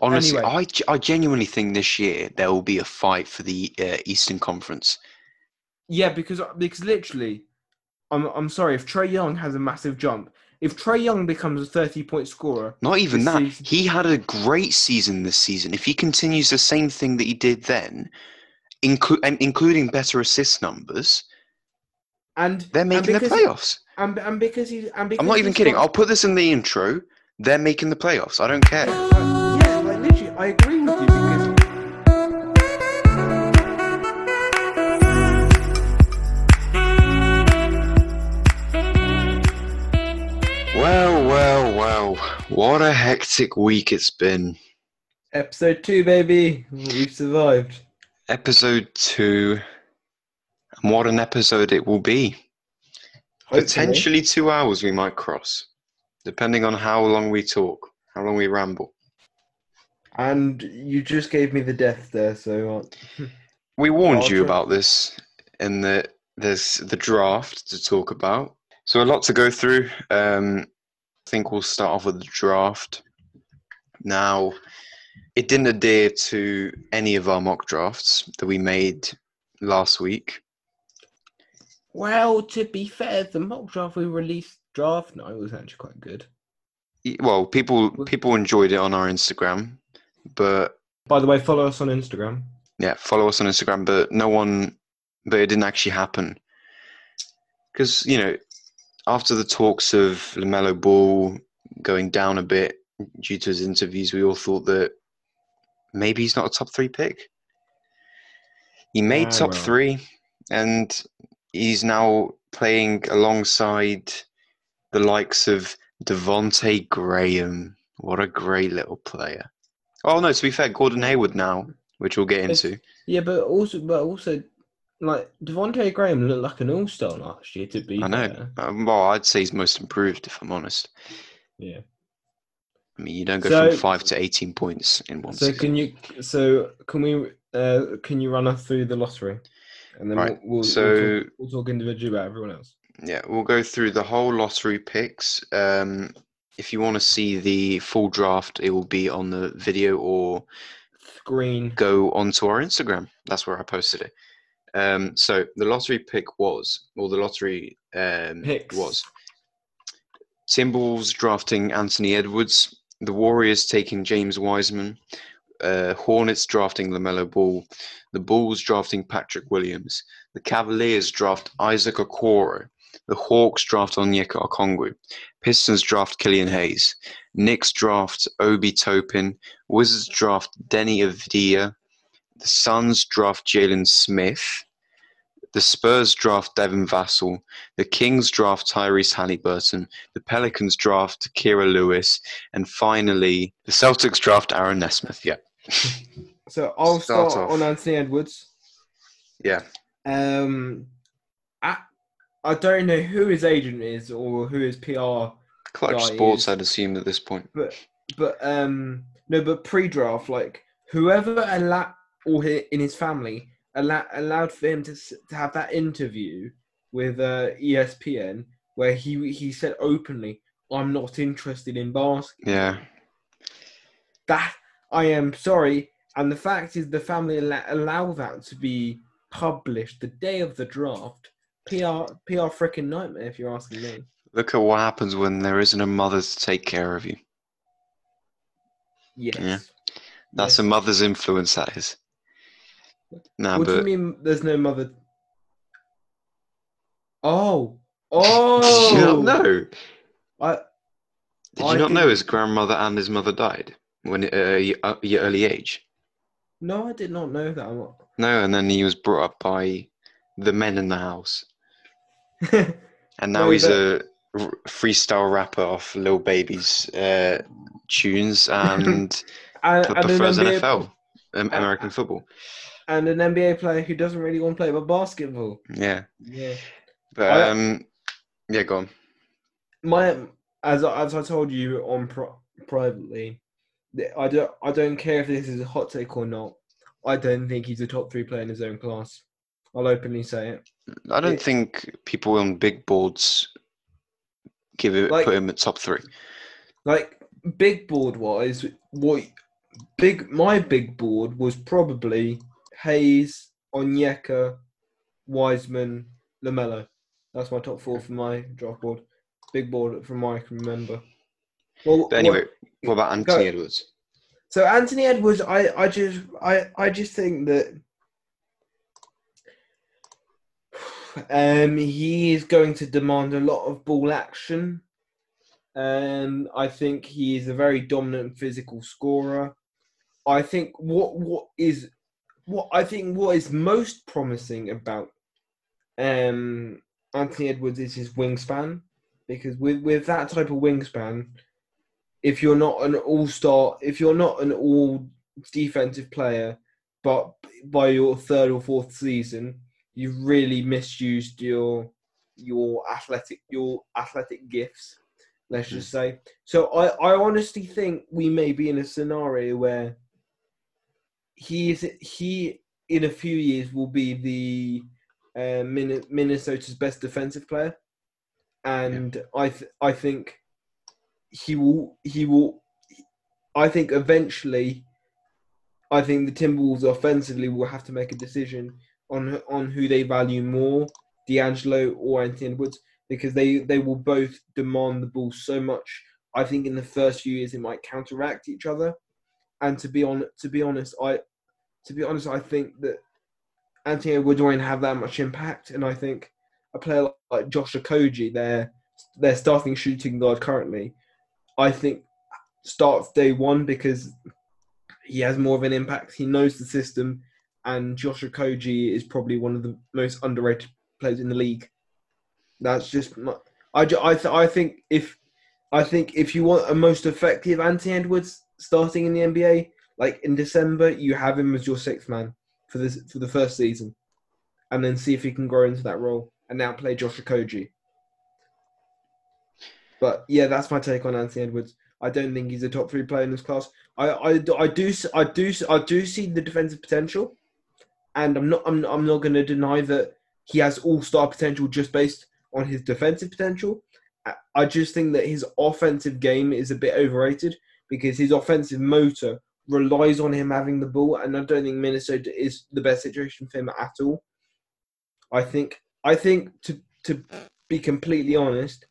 Honestly, Anyway. I, I genuinely think this year there will be a fight for the uh, Eastern Conference. Yeah, because because literally, I'm I'm sorry if Trey Young has a massive jump. If Trey Young becomes a 30 point scorer, Not even that. season- He had a great season this season. If he continues the same thing that he did then, inclu- and including better assist numbers, and they're and making the playoffs. And, and because he's and because I'm not even kidding. got- I'll put this in the intro. They're making the playoffs. I don't care. I agree with you because Well, well, well. What a hectic week it's been. episode two, baby, we've survived. Episode two. And what an episode it will be. Hopefully. Potentially two hours we might cross, depending on how long we talk, how long we ramble. And you just gave me the death there, so uh, We warned I'll you try- about this in the there's the draft to talk about. So a lot to go through. Um, I think we'll start off with the draft. Now, it didn't adhere to any of our mock drafts that we made last week. well, to be fair, the mock draft we released draft night was actually quite good. Well, people people enjoyed it on our Instagram, but By the way, follow us on Instagram. yeah, follow us on Instagram. But no one, but it didn't actually happen because you know after the talks of Lamelo Ball going down a bit due to his interviews, we all thought that maybe he's not a top three pick. He made top three, and he's now playing alongside the likes of Devonte Graham. What a great little player! Oh no, to be fair, Gordon Hayward now, which we'll get into. Yeah, but also, but also, like Devonte Graham looked like an all star last year. To be I know. Um, well, I'd say he's most improved, if I'm honest. Yeah. I mean, you don't go So- from five to 18 points in one So season. can you? So can we? Uh, can you run us through the lottery, and then Right, we'll, we'll, so- we'll, talk, we'll talk individually about everyone else. Yeah, we'll go through the whole lottery picks. Um, if you want to see the full draft, it will be on the video or Screen. go onto our Instagram. That's where I posted it. Um, so the lottery pick was, or the lottery um, Picks. was Timberwolves drafting Anthony Edwards, the Warriors taking James Wiseman, uh, Hornets drafting LaMelo Ball, the Bulls drafting Patrick Williams, the Cavaliers draft Isaac Okoro, the Hawks draft Onyeka Okongwu, Pistons draft Killian Hayes, Knicks draft Obi Toppin, Wizards draft Deni Avdija, the Suns draft Jalen Smith, the Spurs draft Devin Vassell, the Kings draft Tyrese Halliburton, the Pelicans draft Kira Lewis, and finally the Celtics draft Aaron Nesmith. Yeah, So I'll Start start, on Anthony Edwards. yeah. Um, I, I don't know who his agent is or who his PR, Clutch Sports, is- I'd assume at this point. but but um no, but pre-draft, like whoever allowed or hi- in his family allow, allowed for him to to have that interview with uh, ESPN where he he said openly, "I'm not interested in basketball." Yeah, that I am sorry, and the fact is, the family allow, allow that to be published the day of the draft. PR, PR, freaking nightmare, if you're asking me. look at what happens when there isn't a mother to take care of you. Yes. Yeah. That's Yes. a mother's influence, that is. Nah, what do you mean? There's no mother? Oh, oh. did you oh not know? I, Did I you not know his grandmother and his mother died when at your early age? no, I did not know that. No, and then he was brought up by the men in the house, and now No, he's a freestyle rapper off Lil Baby's uh, tunes and and, p- and an prefers NBA NFL, um, American football. and an NBA player who doesn't really want to play but basketball. Yeah, Yeah. but I- um, yeah, go on. my as I- as I told you on pri- privately, I don't I don't care if this is a hot take or not. I don't think he's a top three player in his own class. I'll openly say it. I don't think people on big boards give it Like- put him at top three. Like big board wise, what big my big board was probably Hayes, Onyeka, Wiseman, Lamelo. That's my top four for my draft board. Big board from what I can remember. Well, But anyway, what- what about Anthony Go. Edwards? so Anthony Edwards, I, I just I, I just think that um he is going to demand a lot of ball action. Um I think he is a very dominant physical scorer. I think what what is what I think what is most promising about um Anthony Edwards is his wingspan. Because with, with that type of wingspan, if you're not an all star, if you're not an all defensive player, but by your third or fourth season, you've really misused your your athletic your athletic gifts. Let's just say. So I, I honestly think we may be in a scenario where he is he in a few years will be the uh, Min- Minnesota's best defensive player, and I th- I think he will he will I think eventually I think the Timberwolves offensively will have to make a decision on on who they value more, D'Angelo or Anthony Edwards, because they they will both demand the ball so much. I think in the first few years it might counteract each other, and to be on to be honest, I to be honest I think that Anthony Edwards won't have that much impact, and I think a player like Josh Okogie, their their starting shooting guard currently, I think starts day one because he has more of an impact. He knows the system, and Josh Okogie is probably one of the most underrated players in the league. That's just my, I, I, th- I think if I think if you want a most effective Anthony Edwards starting in the NBA, like in December, you have him as your sixth man for this for the first season, and then see if he can grow into that role and now play Josh Okogie. But yeah, that's my take on Anthony Edwards. I don't think he's a top three player in this class. I, I, I do I do I do see the defensive potential, and I'm not I'm, I'm not going to deny that he has all star potential just based on his defensive potential. I- just think that his offensive game is a bit overrated because his offensive motor relies on him having the ball, and I don't think Minnesota is the best situation for him at all. I think I think to to be completely honest,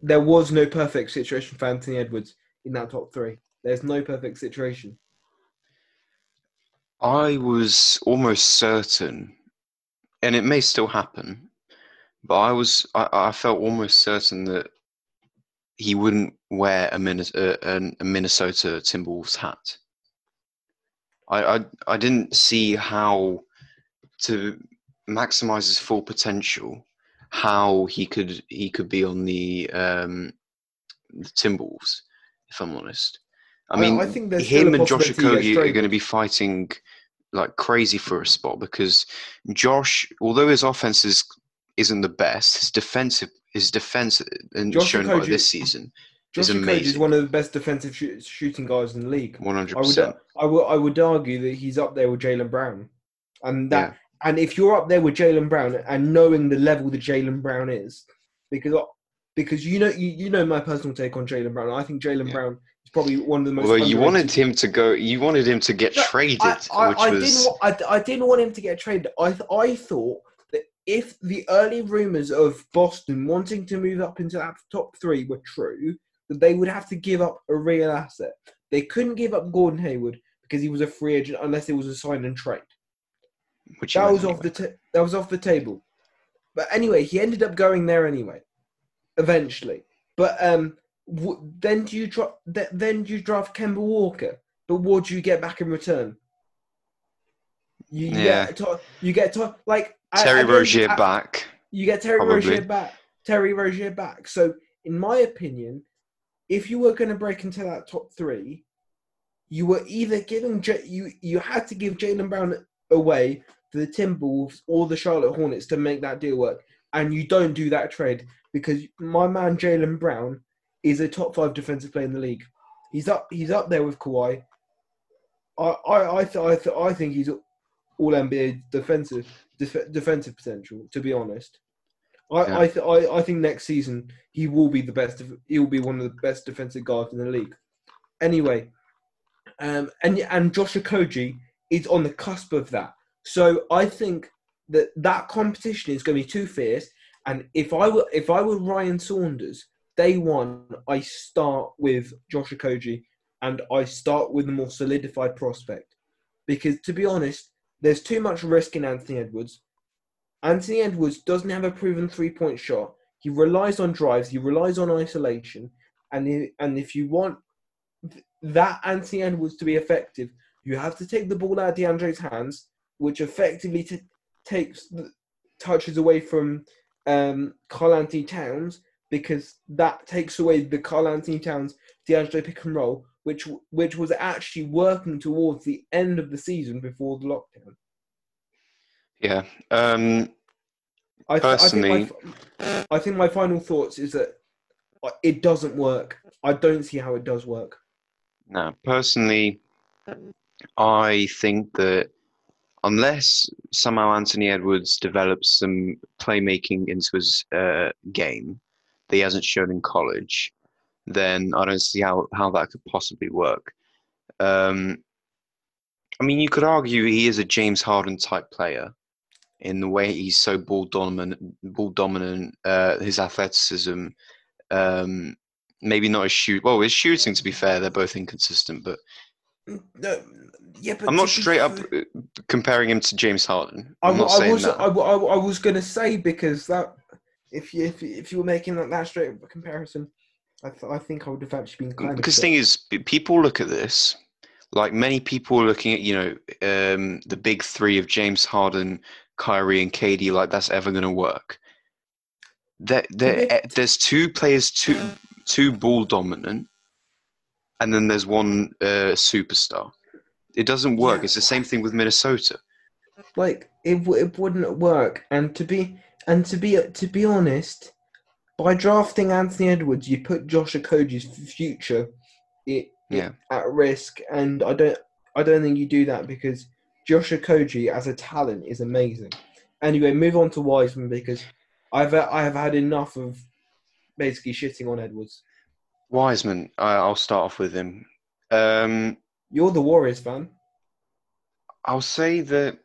there was no perfect situation for Anthony Edwards in that top three. There's no perfect situation. I was almost certain, and it may still happen, but I was I, I felt almost certain that he wouldn't wear a, uh, an- a Minnesota Timberwolves hat. I, I I didn't see how to maximize his full potential, how he could he could be on the um, the Timberwolves. If I'm honest, I I- mean, I think there's him and Josh Okogie are going to be fighting like crazy for a spot because Josh, although his offense is isn't the best, his defensive his defense and Josh shown by Okogie- this season, Josh Is Okogie is one of the best defensive shoot, shooting guards in the league. one hundred I would, percent. I would, I would argue that he's up there with Jaylen Brown, and that, and if you're up there with Jaylen Brown and knowing the level that Jaylen Brown is, because because you know you, you know my personal take on Jaylen Brown. I think Jaylen Yeah. Brown is probably one of the most. Although you wanted him to go, you wanted him to get No, traded, I, I, which I was didn't. wa- I, I didn't want him to get traded. I th- I thought that if the early rumors of Boston wanting to move up into that top three were true, that they would have to give up a real asset. They couldn't give up Gordon Hayward because he was a free agent unless it was a sign and trade. which That was off the ta- that was off the table. But anyway, he ended up going there anyway, eventually. But um, w- then do you drop? Th- then do you draft Kemba Walker? But what do you get back in return? You, you Yeah. get to, you get to, like Terry I don't- Rozier I- back. You get Terry probably. Rozier back. Terry Rozier back. So, in my opinion, if you were going to break into that top three, you were either giving J- you you had to give Jaylen Brown away to the Timberwolves or the Charlotte Hornets to make that deal work, and you don't do that trade because my man Jaylen Brown is a top five defensive player in the league. He's up he's up there with Kawhi. I I I, th- I, th- I think he's all NBA defensive def- defensive potential. To be honest, I Yeah. I, th- I I think next season he will be the best. He will be one of the best defensive guards in the league. Anyway, Um, and and Josh Okogie is on the cusp of that. So I think that that competition is going to be too fierce. And if I were if I were Ryan Saunders, day one, I start with Josh Okogie and I start with a more solidified prospect. Because to be honest, there's too much risk in Anthony Edwards. Anthony Edwards doesn't have a proven three point shot. He relies on drives, he relies on isolation. And, he, and if you want that Anthony Edwards to be effective, you have to take the ball out of DeAndre's hands, which effectively t- takes the touches away from um, Karl-Anthony Towns because that takes away the Karl-Anthony Towns DeAndre pick and roll, which which was actually working towards the end of the season before the lockdown. Yeah. Um, I, th- Personally- I, think my, I think my final thoughts is that it doesn't work. I don't see how it does work. Now, personally, I think that unless somehow Anthony Edwards develops some playmaking into his uh, game that he hasn't shown in college, then I don't see how, how that could possibly work. Um, I mean, you could argue he is a James Harden type player in the way he's so ball dominant. Ball dominant. Uh, his athleticism, um, maybe not his shoot. Well, his shooting, to be fair, they're both inconsistent. But No, yeah, but I'm not straight up uh, comparing him to James Harden. I, I'm w- not I saying was that. I, I I was gonna say because that if you if, if you were making that, that straight comparison, I th- I think I would have actually been kind of because the thing is, people look at this like many people are looking at you know um, the big three of James Harden, Kyrie, and KD. Like that's ever going to work. There, there, eh, there's two players, two two ball dominant, and then there's one uh, superstar. It doesn't work. It's the same thing with Minnesota. like it, w- it wouldn't work and to be and to be to be honest by drafting Anthony Edwards you put Josh Okogie's future it, Yeah. at risk and I don't I don't think you do that because Josh Okogie as a talent is amazing anyway move on to Wiseman because I've I have had enough of basically shitting on Edwards Wiseman, I, I'll start off with him. Um, you're the Warriors fan I'll say that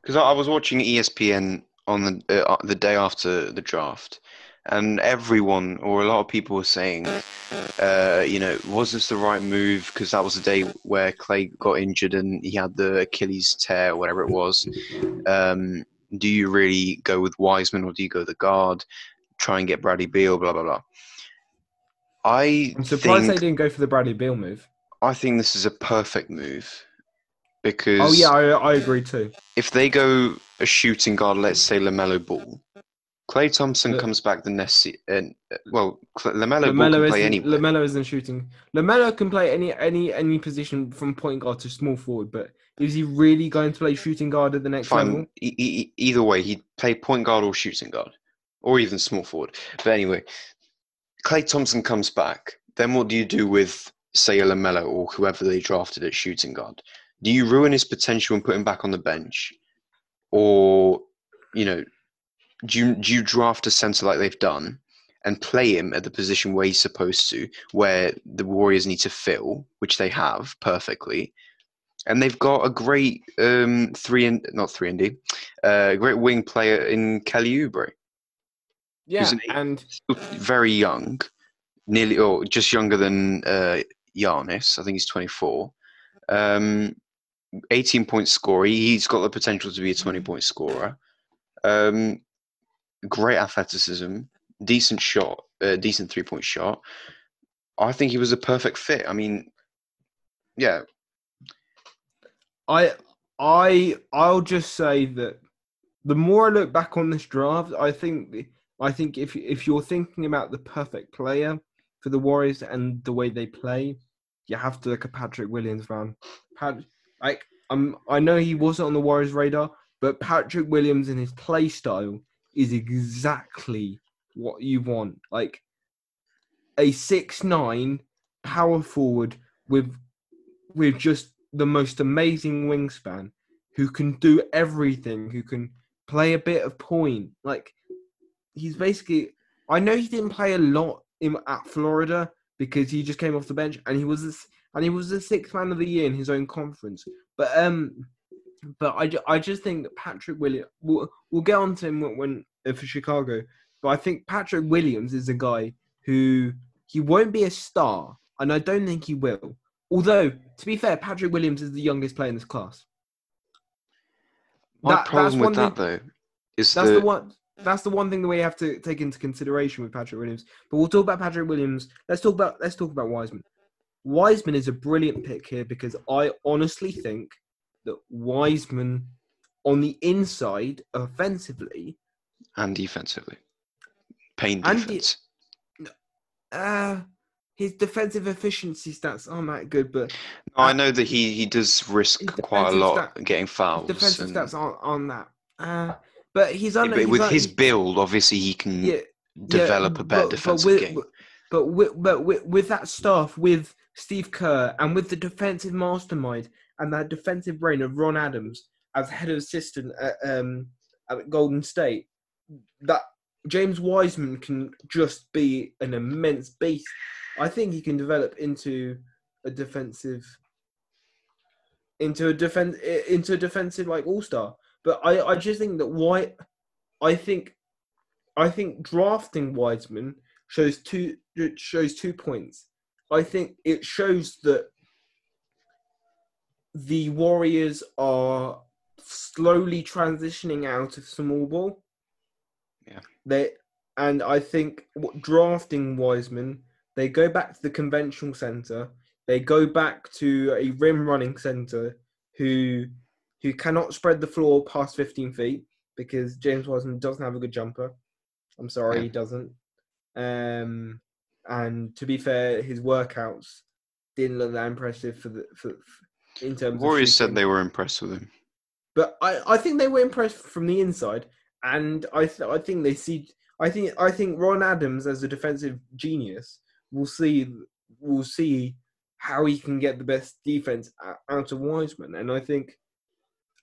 because I, I was watching ESPN on the uh, the day after the draft, and everyone or a lot of people were saying, uh, you know, was this the right move? Because that was the day where Klay got injured and he had the Achilles tear, or whatever it was. Um, do you really go with Wiseman or do you go the guard? Try and get Bradley Beal, blah blah blah. I I'm surprised think they didn't go for the Bradley Beal move I think this is a perfect move because oh yeah I, I agree too if they go a shooting guard, let's say Lamelo Ball, Klay Thompson comes back the next and uh, well, Lamelo, Ball Lamelo can play anywhere. Lamelo isn't shooting. Lamelo can play any any any position from point guard to small forward, but is he really going to play shooting guard at the next level? Fine, e- e- either way, he'd play point guard or shooting guard, or even small forward. But anyway, Klay Thompson comes back. Then what do you do with say Lamelo or whoever they drafted at shooting guard? Do you ruin his potential and put him back on the bench, or you know, do you, do you draft a center like they've done and play him at the position where he's supposed to, where the Warriors need to fill, which they have perfectly, and they've got a great um, three and not three and D, uh, great wing player in Kelly Oubre, Yeah, an and very young, nearly or just younger than uh, Giannis. I think he's twenty four. Um, 18 point scorer. He's got the potential to be a 20 point scorer. Um, great athleticism, decent shot, uh, decent three point shot. I think he was a perfect fit. I mean, yeah, I I I'll just say that the more I look back on this draft, I think I think if if you're thinking about the perfect player for the Warriors and the way they play, you have to look at Patrick Williams, man. Pat, like um, I know he wasn't on the Warriors' radar, but Patrick Williams and his play style is exactly what you want. Like a six nine power forward with with just the most amazing wingspan who can do everything, who can play a bit of point. Like he's basically I know he didn't play a lot in at Florida because he just came off the bench and he was this, and he was the sixth man of the year in his own conference. But um, but I, I just think that Patrick Williams. We'll, we'll get on to him when, when uh, for Chicago. But I think Patrick Williams is a guy who he won't be a star, and I don't think he will. Although, to be fair, Patrick Williams is the youngest player in this class. My That- problem that's with that though is That's the, the one. That's the one thing that we have to take into consideration with Patrick Williams. But we'll talk about Patrick Williams. Let's talk about let's talk about Wiseman. Wiseman is a brilliant pick here because I honestly think that Wiseman, on the inside, offensively, and defensively, pain defense. uh, his defensive efficiency stats aren't that good. But No, I know that he, he does risk quite a lot stat- getting fouls. defensive and- stats aren't on that. Uh, but he's Yeah, under. but he's with un- his build, obviously he can yeah, develop yeah, a better but- but defensive with- game. But with, but with, with that stuff, with Steve Kerr, and with the defensive mastermind and that defensive brain of Ron Adams as head of assistant at, um, at Golden State, that James Wiseman can just be an immense beast. I think he can develop into a defensive, into a defense, into a defensive like all star. But I, I just think that why, I think, I think drafting Wiseman shows two shows two points. I think it shows that the Warriors are slowly transitioning out of small ball. Yeah. They and I think what, drafting Wiseman, they go back to the conventional center. They go back to a rim running center who who cannot spread the floor past 15 feet because James Wiseman doesn't have a good jumper. I'm sorry, Yeah. he doesn't. Um, and to be fair, his workouts didn't look that impressive for the for, for in terms. Warriors said they were impressed with him. but I, I think they were impressed from the inside, and I th- I think they see I think I think Ron Adams as a defensive genius will see will see how he can get the best defense out of Wiseman, and I think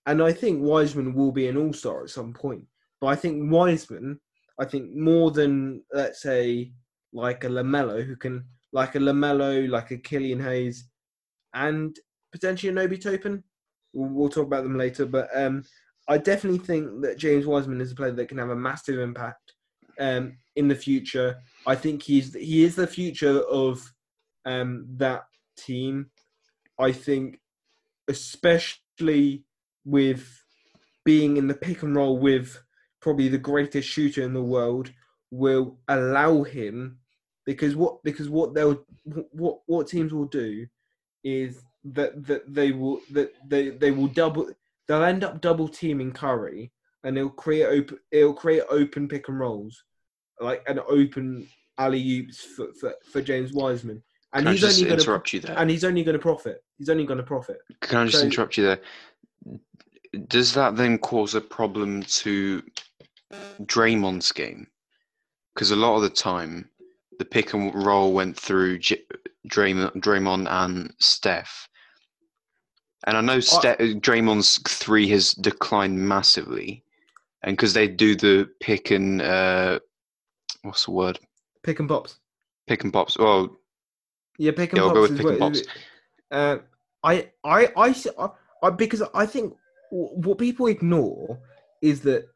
and I think Wiseman will be an all star at some point. But I think Wiseman, I think more than let's say like a Lamelo who can like a Lamelo, like a Killian Hayes, and potentially a Nobi Topin. We'll, we'll talk about them later, but um, I definitely think that James Wiseman is a player that can have a massive impact um, in the future. I think he's he is the future of um, that team. I think, especially with being in the pick and roll with probably the greatest shooter in the world, will allow him because what because what they'll what what teams will do is that that they will that they they will double they'll end up double teaming Curry and it'll create open it'll create open pick and rolls like an open alley oops for, for, for James Wiseman and Can I he's just only going to interrupt you there? and he's only going to profit he's only going to profit Can I just so- interrupt you there? Does that then cause a problem to Draymond's game? Because a lot of the time, the pick and roll went through J- Draymond, Draymond and Steph. And I know Ste- Draymond's three has declined massively. And because they do the pick and, uh, what's the word? pick and pops Pick and pops. Well, Yeah, pick and Yeah, I'll pops. go with pick and pops. Uh, I, I, I- I- because I think what people ignore is that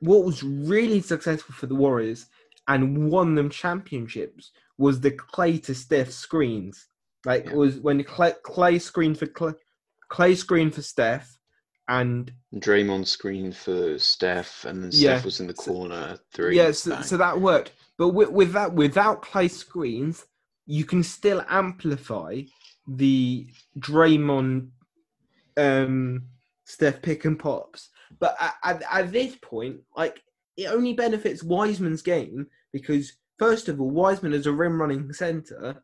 what was really successful for the Warriors and won them championships was the Klay to Steph screens. Like Yeah. it was when Klay, Klay screened for Klay, Klay screened for Steph, and Draymond screened for Steph, and then Yeah. Steph was in the corner. Three. yeah, so, so that worked. But with, with that, without Klay screens, you can still amplify the Draymond, um, Steph pick and pops. But at, at, at this point, like it only benefits Wiseman's game because first of all, Wiseman is a rim running center.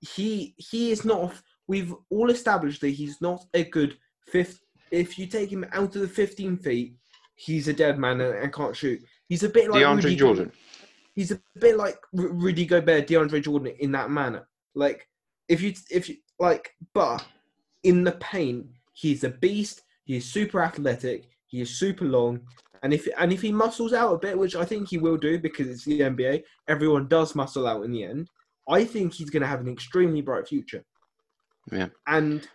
He he is not. We've all established that he's not a good fifth. If you take him out of the 15 feet, he's a dead man and, and can't shoot. He's a bit like DeAndre Rudy Jordan. He's a bit like Rudy Gobert, DeAndre Jordan in that manner. Like if you if you like, but in the paint, he's a beast. He's super athletic. He is super long. And if and if he muscles out a bit, which I think he will do because it's the NBA, everyone does muscle out in the end. I think he's going to have an extremely bright future. Yeah. And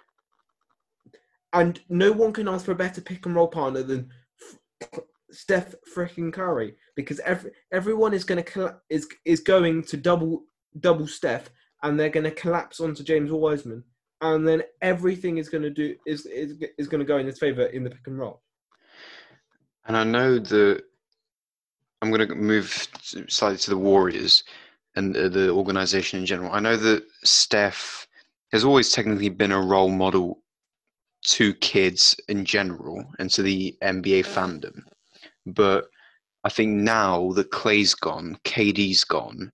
and no one can ask for a better pick and roll partner than Steph freaking Curry because every, everyone is going to colla- is is going to double double Steph and they're going to collapse onto James Wiseman and then everything is going to do is is, is going to go in his favor in the pick and roll. And I know that I'm going to move slightly to the Warriors and uh, the organization in general. I know that Steph has always technically been a role model to kids in general and to the NBA fandom. But I think now that Klay's gone, KD's gone,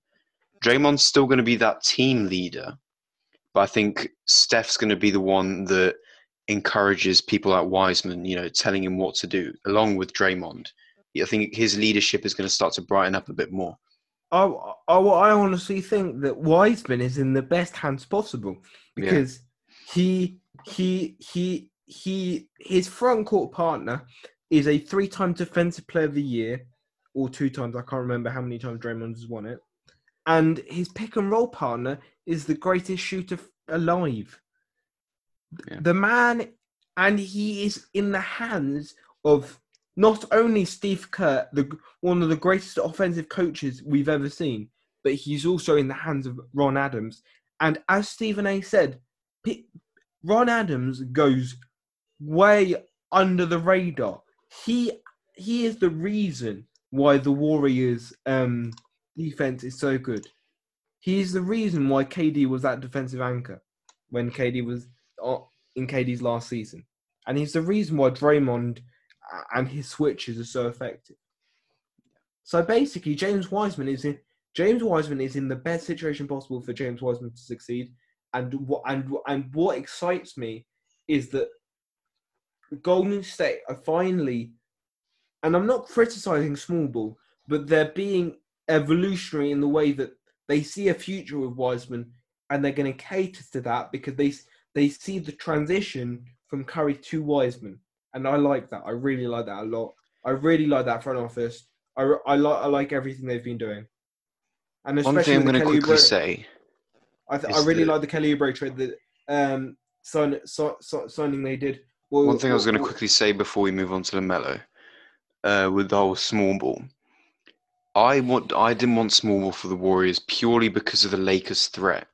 Draymond's still going to be that team leader. But I think Steph's going to be the one that encourages people like Wiseman, you know, telling him what to do, along with Draymond. I think his leadership is going to start to brighten up a bit more. I, I, I honestly think that Wiseman is in the best hands possible Yeah. because he he he he his front court partner is a three-time defensive player of the year or two times I can't remember how many times Draymond has won it and his pick and roll partner is the greatest shooter alive The man and he is in the hands of not only Steve Kerr the one of the greatest offensive coaches we've ever seen but he's also in the hands of Ron Adams and as Stephen A said Ron Adams goes way under the radar. He he is the reason why the Warriors um defense is so good. He is the reason why KD was that defensive anchor when KD was in KD's last season. And he's the reason why Draymond uh, and his switches are so effective. So basically James Wiseman is in James Wiseman is in the best situation possible for James Wiseman to succeed and what and and what excites me is that Golden State are finally, and I'm not criticizing small ball, but they're being evolutionary in the way that they see a future with Wiseman, and they're going to cater to that because they they see the transition from Curry to Wiseman, and I like that. I really like that a lot. I really like that front office. I I like I like everything they've been doing, and One thing I'm going to quickly say I, th- I really that- like the Kelly Oubre trade that um sign, so, so, signing they did. Well, One thing I was going to well, quickly say before we move on to Lamelo, uh, with the whole small ball, I want I didn't want small ball for the Warriors purely because of the Lakers' threat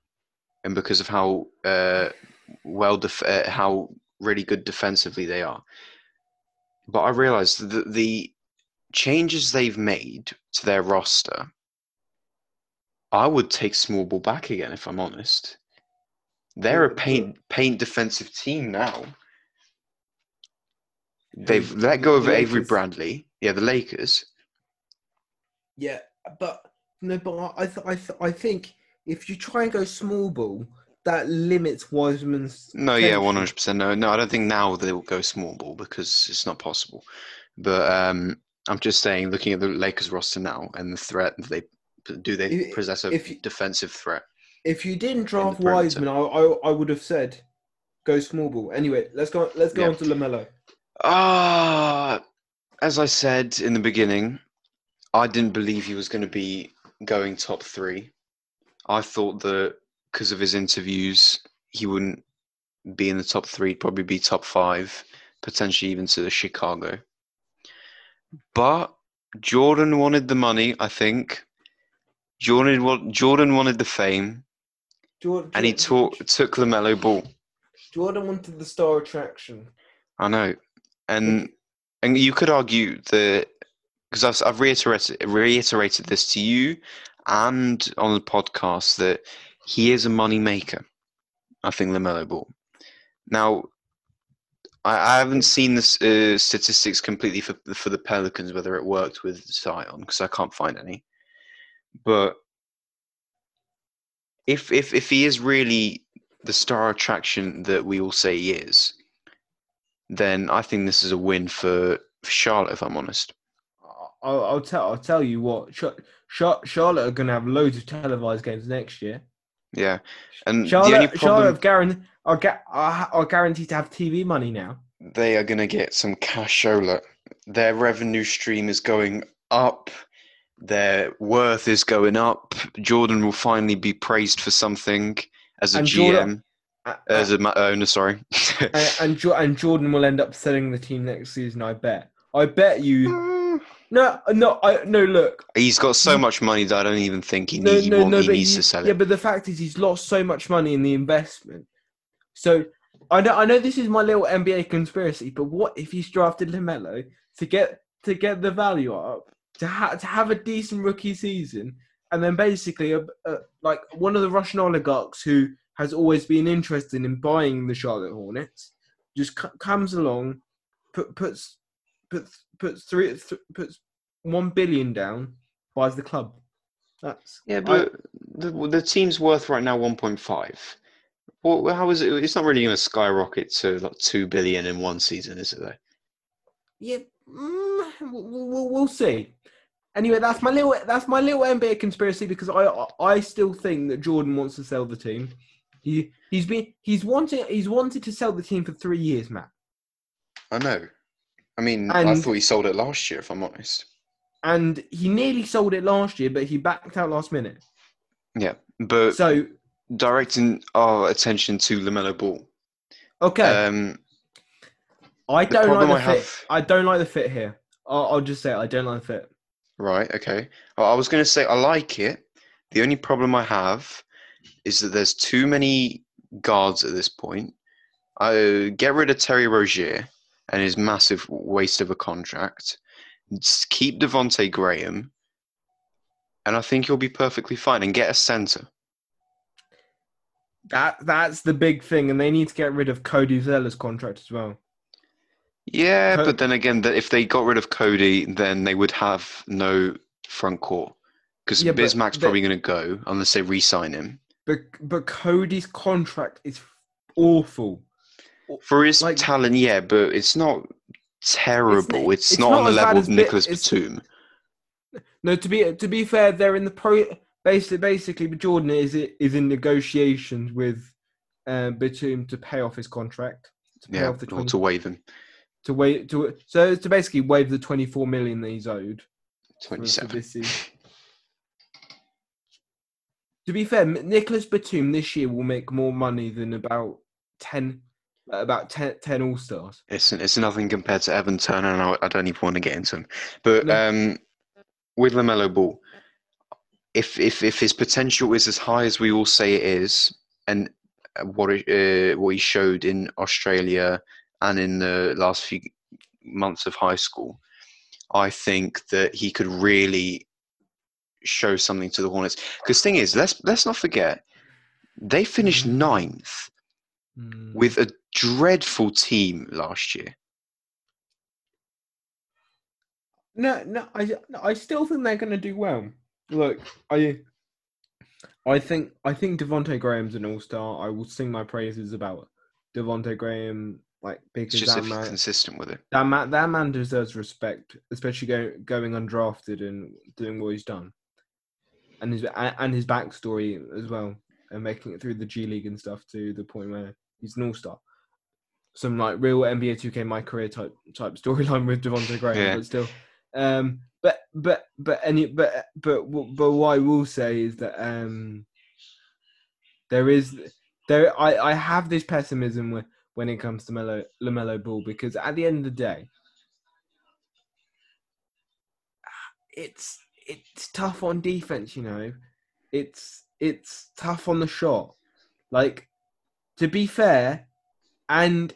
and because of how uh, well def- uh, how really good defensively they are. But I realized that the changes they've made to their roster, I would take small ball back again if I'm honest. They're a paint paint defensive team now. They've let go of Avery Bradley. Yeah, the Lakers. Yeah, but no, but I th- I th- I think if you try and go small ball, that limits Wiseman's. No, yeah, one hundred percent. No, no, I don't think now they will go small ball because it's not possible. But um, I'm just saying, looking at the Lakers roster now and the threat they do, they If- possess a you- defensive threat. If you didn't draft. Wiseman, I, I I would have said go small ball. Anyway, let's go. Let's go Yeah. on to Lamelo. Ah, as I said in the beginning, I didn't believe he was going to be going top three. I thought that because of his interviews, he wouldn't be in the top three. Probably be top five, potentially even to the Chicago. But Jordan wanted the money. I think Jordan Jordan wanted the fame, Jordan, and he took took Melo Ball. Jordan wanted the star attraction. I know, and and you could argue that because I've, I've reiterated reiterated this to you and on the podcast that he is a money maker. I think Lamelo Ball. Now, I, I haven't seen the uh, statistics completely for for the Pelicans whether it worked with Zion because I can't find any. But if if if he is really the star attraction that we all say he is, then I think this is a win for, for Charlotte. If I'm honest, I'll, I'll tell. I'll tell you what. Char- Char- Charlotte are going to have loads of televised games next year. Yeah. And the Charlotte, only Charlotte problem have guaran- are, ga- are, are guaranteed to have TV money now. they are going to get some cashola. Their revenue stream is going up. Their worth is going up. Jordan will finally be praised for something as a And GM. Jordan- A- As a ma- owner, sorry. and, and, and Jordan will end up selling the team next season. I bet. I bet you. Uh, No, no, I no. Look, He's got so much money that I don't even think he, no, need, no, no. he needs he- to sell it. yeah, but the fact is, he's lost so much money in the investment. So I know, I know this is my little NBA conspiracy, but what if he's drafted Lamelo to get to get the value up to ha- to have a decent rookie season, and then basically, a, a, like one of the Russian oligarchs who has always been interested in buying the Charlotte Hornets, just c- comes along, put, puts puts puts three th- puts one billion down, buys the club. That's Yeah, I- but the, the team's worth right now 1.5. Well, how is it? It's not really going to skyrocket to like two billion in one season, is it? Though. Yeah, mm, we'll, we'll, we'll see. Anyway, that's my little that's my little NBA conspiracy because I I still think that Jordan wants to sell the team. He he's been he's wanted he's wanted to sell the team for three years, Matt. I know. I mean, I thought he sold it last year, if I'm honest. And he nearly sold it last year, but he backed out last minute. Yeah, but So directing our attention to Lamelo Ball. okay, Um, I don't like the I fit. have- I don't like the fit here. I'll, I'll just say it, I don't like the fit. right. Okay. I was going to say I like it. The only problem I have is that there's too many guards at this point. I get rid of Terry Rozier and his massive waste of a contract. Just keep Devonte Graham, and I think you'll be perfectly fine. And get a center. That that's the big thing, and they need to get rid of Cody Zeller's contract as well. Yeah, but then again, that if they got rid of Cody, then they would have no front court because Yeah, Bismack's probably going to go unless they re-sign him But but Cody's contract is awful. For his Like- talent. Yeah, but it's not terrible. It's, it's not, not on the level of Nicolas it's- Batum. No, to be to be fair, they're in the pro. Basically, basically, but Jordan is is in negotiations with uh, Batum to pay off his contract. To pay Yeah, off the or 20, to waive him. to wait to so to basically waive the twenty four million that he's owed. for- for Twenty-seven. this season. To be fair, Nicolas Batum this year will make more money than about ten, about 10, 10 All Stars. It's it's nothing compared to Evan Turner, and I, I don't even want to get into him. But No. um, with Lamelo Ball, if if if his potential is as high as we all say it is, and what it, uh, what he showed in Australia and in the last few months of high school, I think that he could really show something to the Hornets. Because thing is, let's let's not forget, they finished Mhm. ninth Mm. with a dreadful team last year. No, no, I, I still think they're going to do well. Look, I, I think, I think Devonte Graham's an all-star. I will sing my praises about Devonte Graham, like It's because just that man, consistent with it. that man, that man deserves respect, especially go, going undrafted and doing what he's done, and his and his backstory as well, and making it through the G League and stuff to the point where he's an all-star. Some like real NBA 2K my career type type storyline with Devonte Graham, Yeah. but still. Um, but but but any but but but what I will say is that um, there is there I I have this pessimism when when it comes to Melo Lamelo Ball because at the end of the day, it's it's tough on defense. You know, it's it's tough on the shot. Like to be fair, and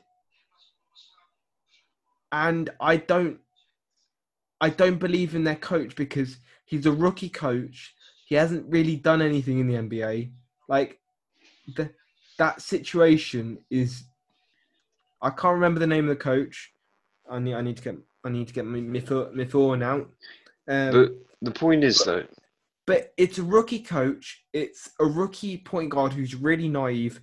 and I don't I don't believe in their coach because he's a rookie coach. He hasn't really done anything in the NBA. Like the that situation is I can't remember the name of the coach. I need I need to get I need to get my Mithor Mithorn out. Um, But the point is, though, but it's a rookie coach. It's a rookie point guard who's really naive,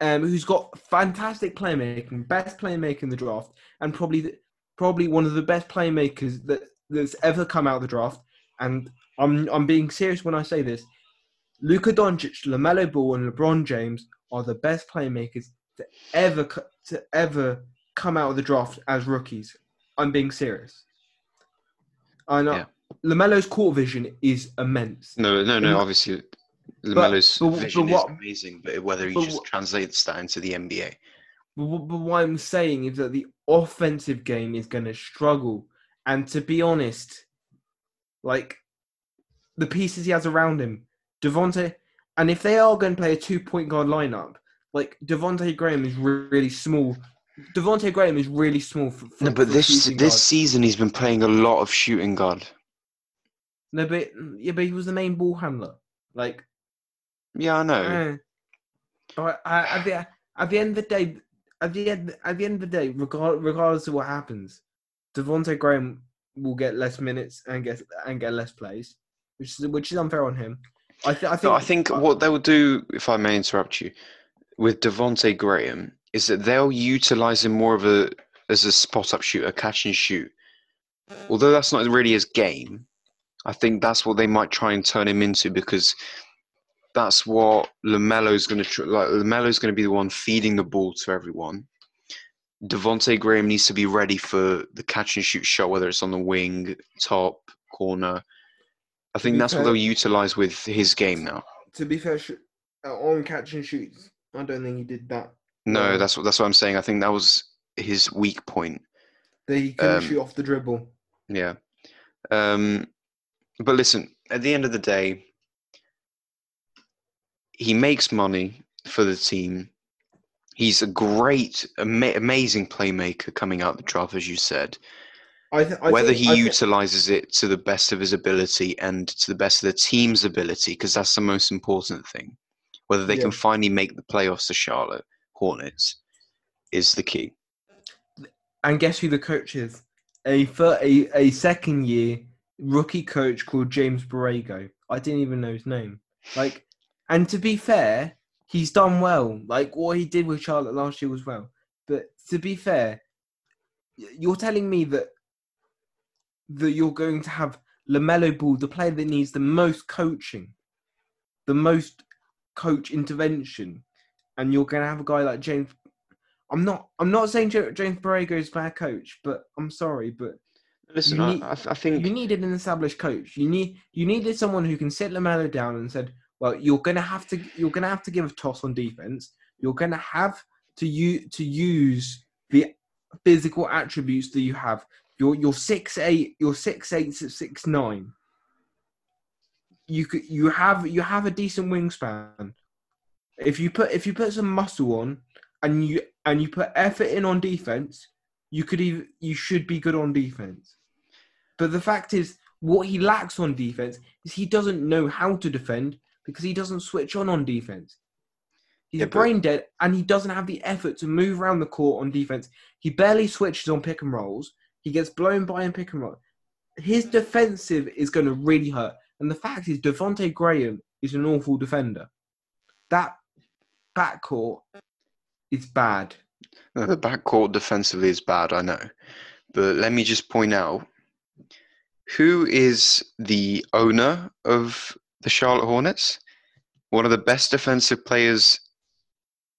um, who's got fantastic playmaking, best playmaker in the draft, and probably the, probably one of the best playmakers that that's ever come out of the draft. And I'm I'm being serious when I say this. Luka Doncic, Lamelo Ball, and LeBron James are the best playmakers to ever to ever come out of the draft as rookies. I'm being serious. I know Yeah. Lamelo's court vision is immense. no, no, no. In- Obviously, Lamelo's but- vision but what- is amazing, but whether he but just what- translates that into the NBA. But, but what I'm saying is that the offensive game is going to struggle. And to be honest, like the pieces he has around him, Devonte, and if they are going to play a two point guard lineup, like Devonte Graham is really small. Devonte Graham is really small for, for No, but this this guard. season he's been playing a lot of shooting guard. no, but yeah, but he was the main ball handler. Like, Yeah, I know. But I, at the at the end of the day, at the end at the end of the day, regard, regardless of what happens, Devonte Graham will get less minutes and get and get less plays, which is which is unfair on him. I, th- I think. No, I think what they'll do, if I may interrupt you, with Devonte Graham is that they'll utilize him more of a as a spot up shooter, catch and shoot. Although that's not really his game, I think that's what they might try and turn him into because that's what Lamelo's going to tr- like. Lamelo's going to be the one feeding the ball to everyone. Devonte Graham needs to be ready for the catch and shoot shot, whether it's on the wing, top, corner. I think that's what they'll utilize with his game now. to be fair, sh- uh, on catch and shoots, I don't think he did that. No, that's what that's what I'm saying. I think that was his weak point. That he couldn't Um, shoot off the dribble. Yeah. Um, but listen, at the end of the day, he makes money for the team. He's a great, ama- amazing playmaker coming out the draft, as you said. I th- I Whether think- he I utilizes it to the best of his ability and to the best of the team's ability, because that's the most important thing. Whether they Yeah. can finally make the playoffs to Charlotte Hornets is the key. And guess who the coach is? A fir- a, a second year rookie coach called James Borrego. I didn't even know his name. Like, and to be fair, he's done well. Like what he did with Charlotte last year was well. But to be fair, you're telling me that that you're going to have Lamelo Ball, the player that needs the most coaching, the most coach intervention, and you're going to have a guy like James I'm not. I'm not saying James Borrego is bad coach, but I'm sorry, but Listen, I, need- I, I think you needed an established coach. You need you needed someone who can sit Lamelo down and said, "Well, you're gonna have to you're gonna have to give a toss on defense. You're gonna have to you to use the physical attributes that you have. You're you're six eight. You're six eight six nine. You could you have you have a decent wingspan. If you put if you put some muscle on and you and you put effort in on defense, you could even you should be good on defense. But the fact is, what he lacks on defense is he doesn't know how to defend because he doesn't switch on on defense. He's Yeah, brain dead and he doesn't have the effort to move around the court on defense. He barely switches on pick and rolls. He gets blown by in pick and roll. His defensive is going to really hurt. And the fact is, Devonte Graham is an awful defender. That backcourt is bad. No, the backcourt defensively is bad, I know. But let me just point out who is the owner of the Charlotte Hornets? One of the best defensive players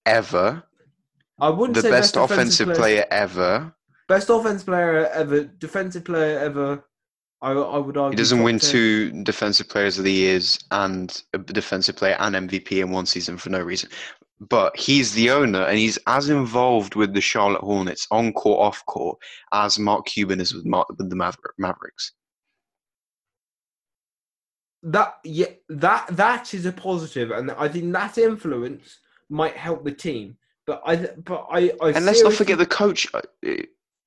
ever. I wouldn't The say best, defensive offensive player ever. Best offensive player ever, defensive player ever. I, I would argue. He doesn't win 10. two defensive players of the years and a defensive player and MVP in one season for no reason. But he's the owner and he's as involved with the Charlotte Hornets on court, off court, as Mark Cuban is with, Mar- with the Maver- Mavericks. That yeah, that that is a positive, and I think that influence might help the team. But I, but I, I And let's not forget the coach. uh,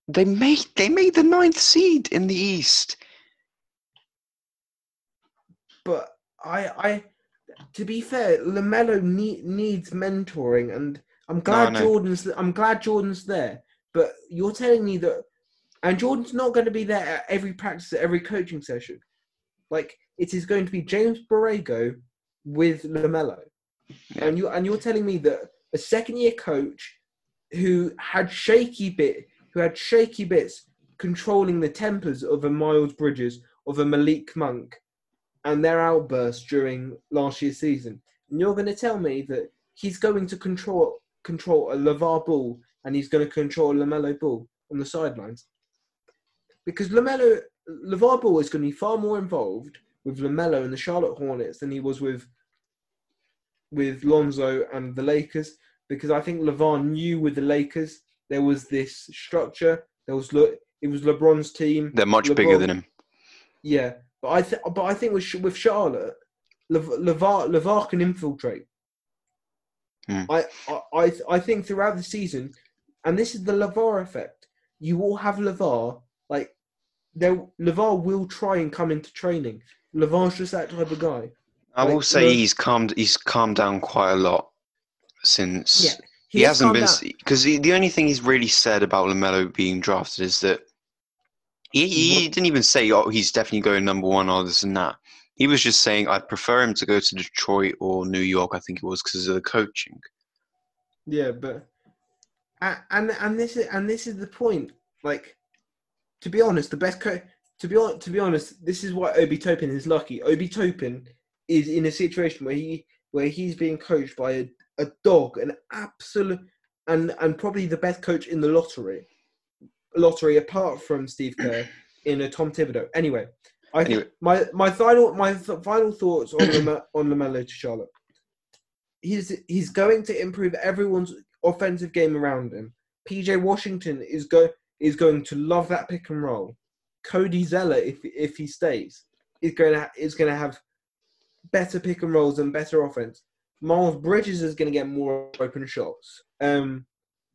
They made they made the ninth seed in the East. But I, I, to be fair, Lamelo need, needs mentoring, and I'm glad know. Jordan's. I'm glad Jordan's there. But you're telling me that, and Jordan's not going to be there at every practice, at every coaching session. Like it is going to be James Borrego with Lamelo, Yeah. and you and you're telling me that a second year coach who had shaky bit, who had shaky bits controlling the tempers of a Miles Bridges, of a Malik Monk, and their outbursts during last year's season. And you're going to tell me that he's going to control control a Levar Ball and he's going to control a Lamelo Ball on the sidelines. Because Lamelo Levar Ball is going to be far more involved with Lamelo and the Charlotte Hornets than he was with with Lonzo and the Lakers because I think LeVar knew with the Lakers there was this structure. There was Le- it was LeBron's team. They're much bigger than him. Yeah, but I th- but I think with with Charlotte, Le- LeVar LeVar can infiltrate. Hmm. I, I I I think throughout the season, and this is the LeVar effect. You will have LeVar like there. LeVar will try and come into training. LeVar's just that type of guy. I will Like, say Le- he's calmed. He's calmed down quite a lot since Yeah, he, has hasn't been because the only thing he's really said about Lamelo being drafted is that he, he didn't even say oh he's definitely going number one or this and that. He was just saying I'd prefer him to go to Detroit or New York. I think it was because of the coaching. Yeah, but and and this is and this is the point. Like, to be honest, the best co- to be hon- to be honest, this is why Obi Toppin is lucky. Obi Toppin is in a situation where he where he's being coached by a, a dog, an absolute and and probably the best coach in the lottery, lottery apart from Steve Kerr in a Tom Thibodeau. Anyway, I Anyway. my my final my th- final thoughts on Lame- on Lamelo to Charlotte. He's he's going to improve everyone's offensive game around him. PJ Washington is go is going to love that pick and roll. Cody Zeller, if if he stays, is going to is going to have better pick and rolls and better offense. Miles Bridges is going to get more open shots. Um,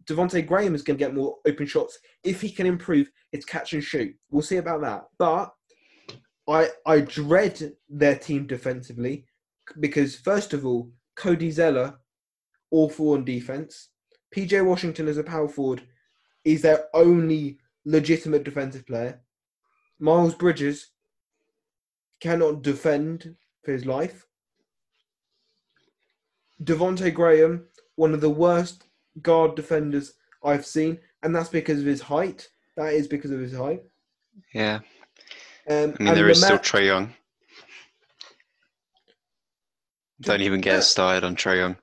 Devonte Graham is going to get more open shots if he can improve his catch and shoot. We'll see about that. But I I dread their team defensively because first of all, Cody Zeller, awful on defense. PJ Washington as a power forward is their only legitimate defensive player. Miles Bridges cannot defend for his life. Devonte Graham, one of the worst guard defenders I've seen, and that's because of his height. That is because of his height. Yeah, Um, I mean there is still Trae Young. Don't even get started on Trae Young.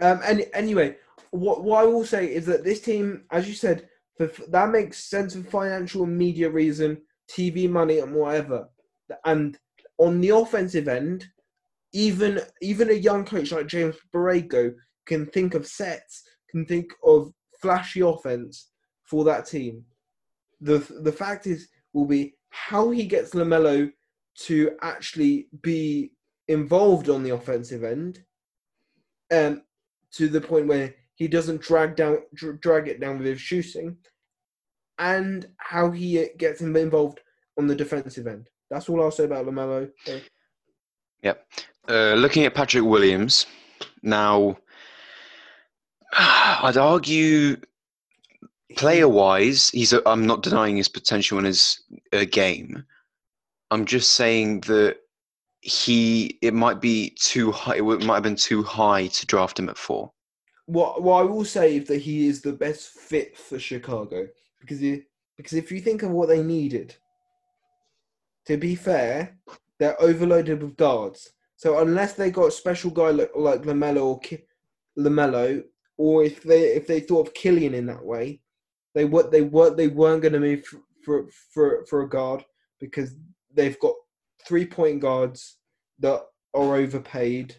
Um, and anyway, what what I will say is that this team, as you said, for, that makes sense for financial and media reason, TV money and whatever. And on the offensive end, even even a young coach like James Borrego can think of sets, can think of flashy offense for that team. The the fact is will be how he gets Lamelo to actually be involved on the offensive end, um, to the point where he doesn't drag down dr- drag it down with his shooting, and how he gets him involved on the defensive end. That's all I'll say about Lamelo. So, Uh, looking at Patrick Williams now, I'd argue player-wise, he's. A, I'm not denying his potential in his uh, game. I'm just saying that he. It might be too high. It might have been too high to draft him at four. what what I will say is that he is the best fit for Chicago because he, because if you think of what they needed, to be fair, they're overloaded with guards. So unless they got a special guy like, like Lamelo or Ki- Lamelo, or if they if they thought of Killian in that way, they were they were they weren't going to move for, for for for a guard because they've got three point guards that are overpaid,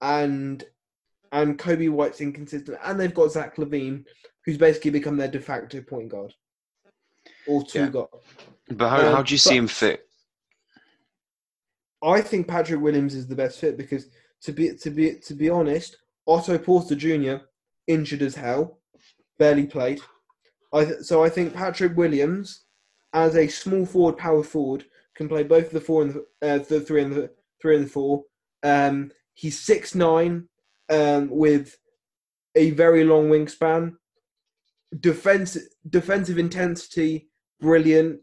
and and Coby White's inconsistent, and they've got Zach LaVine, who's basically become their de facto point guard, or two Yeah. guard. But how, Um, how do you see him fit? I think Patrick Williams is the best fit because to be to be to be honest, Otto Porter Jr. injured as hell, barely played. I th- so I think Patrick Williams, as a small forward, power forward, can play both the four and the, uh, the three and the three and the four. Um, he's six nine, um, with a very long wingspan. Defense defensive intensity, brilliant.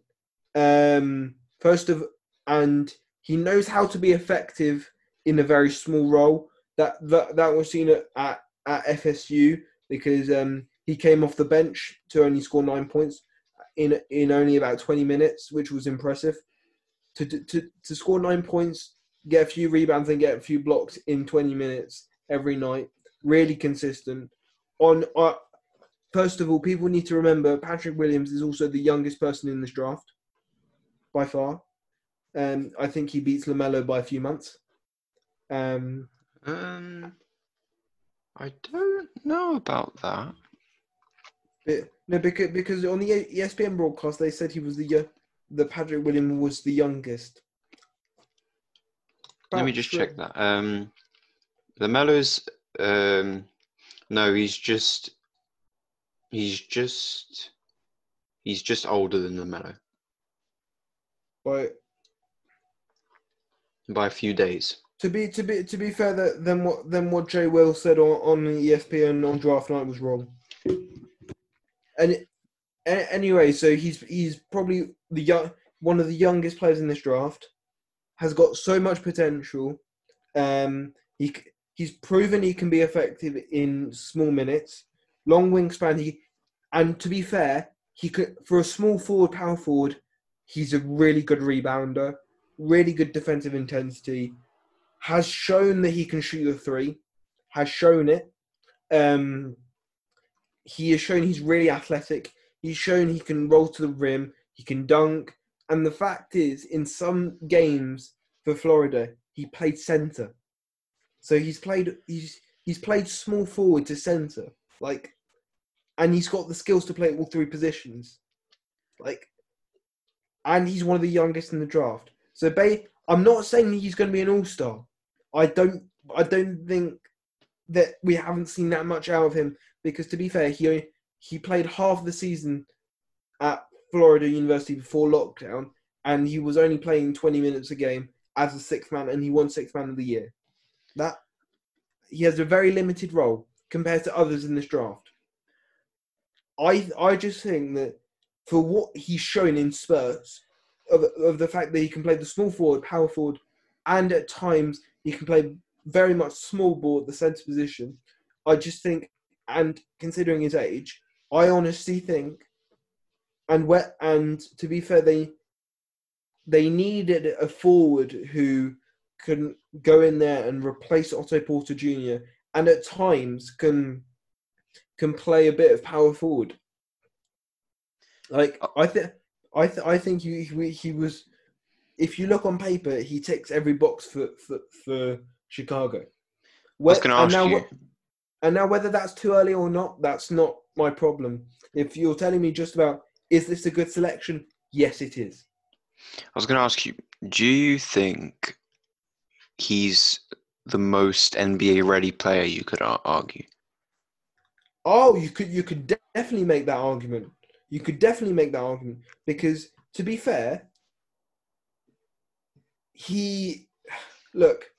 Um, first of and he knows how to be effective in a very small role. That that that was seen at at, at FSU because um, he came off the bench to only score nine points in in only about twenty minutes, which was impressive. To to to score nine points, get a few rebounds, and get a few blocks in twenty minutes every night, really consistent. On uh, first of all, people need to remember Patrick Williams is also the youngest person in this draft by far. Um, I think he beats Lamelo by a few months. Um, Um, I don't know about that. No, because because on the ESPN broadcast they said he was the that Patrick Williams was the youngest. Let me just check that. Um, Lamelo's um, no, he's just he's just he's just older than Lamelo But by a few days. to be to be to be fair, that then what then what Jay Will said on on ESPN on draft night was wrong. And a- anyway, so he's he's probably the young one of the youngest players in this draft. Has got so much potential. Um, he he's proven he can be effective in small minutes, long wingspan. He and to be fair, he could for a small forward, power forward. He's a really good rebounder, really good defensive intensity. Has shown that he can shoot the three. Has shown it. Um, he has shown he's really athletic. He's shown he can roll to the rim. He can dunk. And the fact is, in some games for Florida, he played center. So he's played he's he's played small forward to center, like, and he's got the skills to play all three positions, like, and he's one of the youngest in the draft. So, ba- I'm not saying he's going to be an all star. I don't I don't think that we haven't seen that much out of him because, to be fair, he he played half the season at Florida University before lockdown, and he was only playing 20 minutes a game as a sixth man, and he won sixth man of the year. That he has a very limited role compared to others in this draft. I I just think that for what he's shown in spurts of, of the fact that he can play the small forward, power forward, and at times he can play very much small ball at the centre position. I just think, and considering his age, I honestly think, and where, and to be fair, they they needed a forward who can go in there and replace Otto Porter Jr. and at times can can play a bit of power forward. Like uh, I think I th- I think he, he he was. If you look on paper, he ticks every box for for, for Chicago. I was going to and ask now, you. and now whether that's too early or not, that's not my problem. If you're telling me just about is this a good selection? Yes, it is. I was going to ask you. Do you think he's the most NBA ready player? You could argue. Oh, you could you could de- definitely make that argument. You could definitely make that argument because to be fair, he look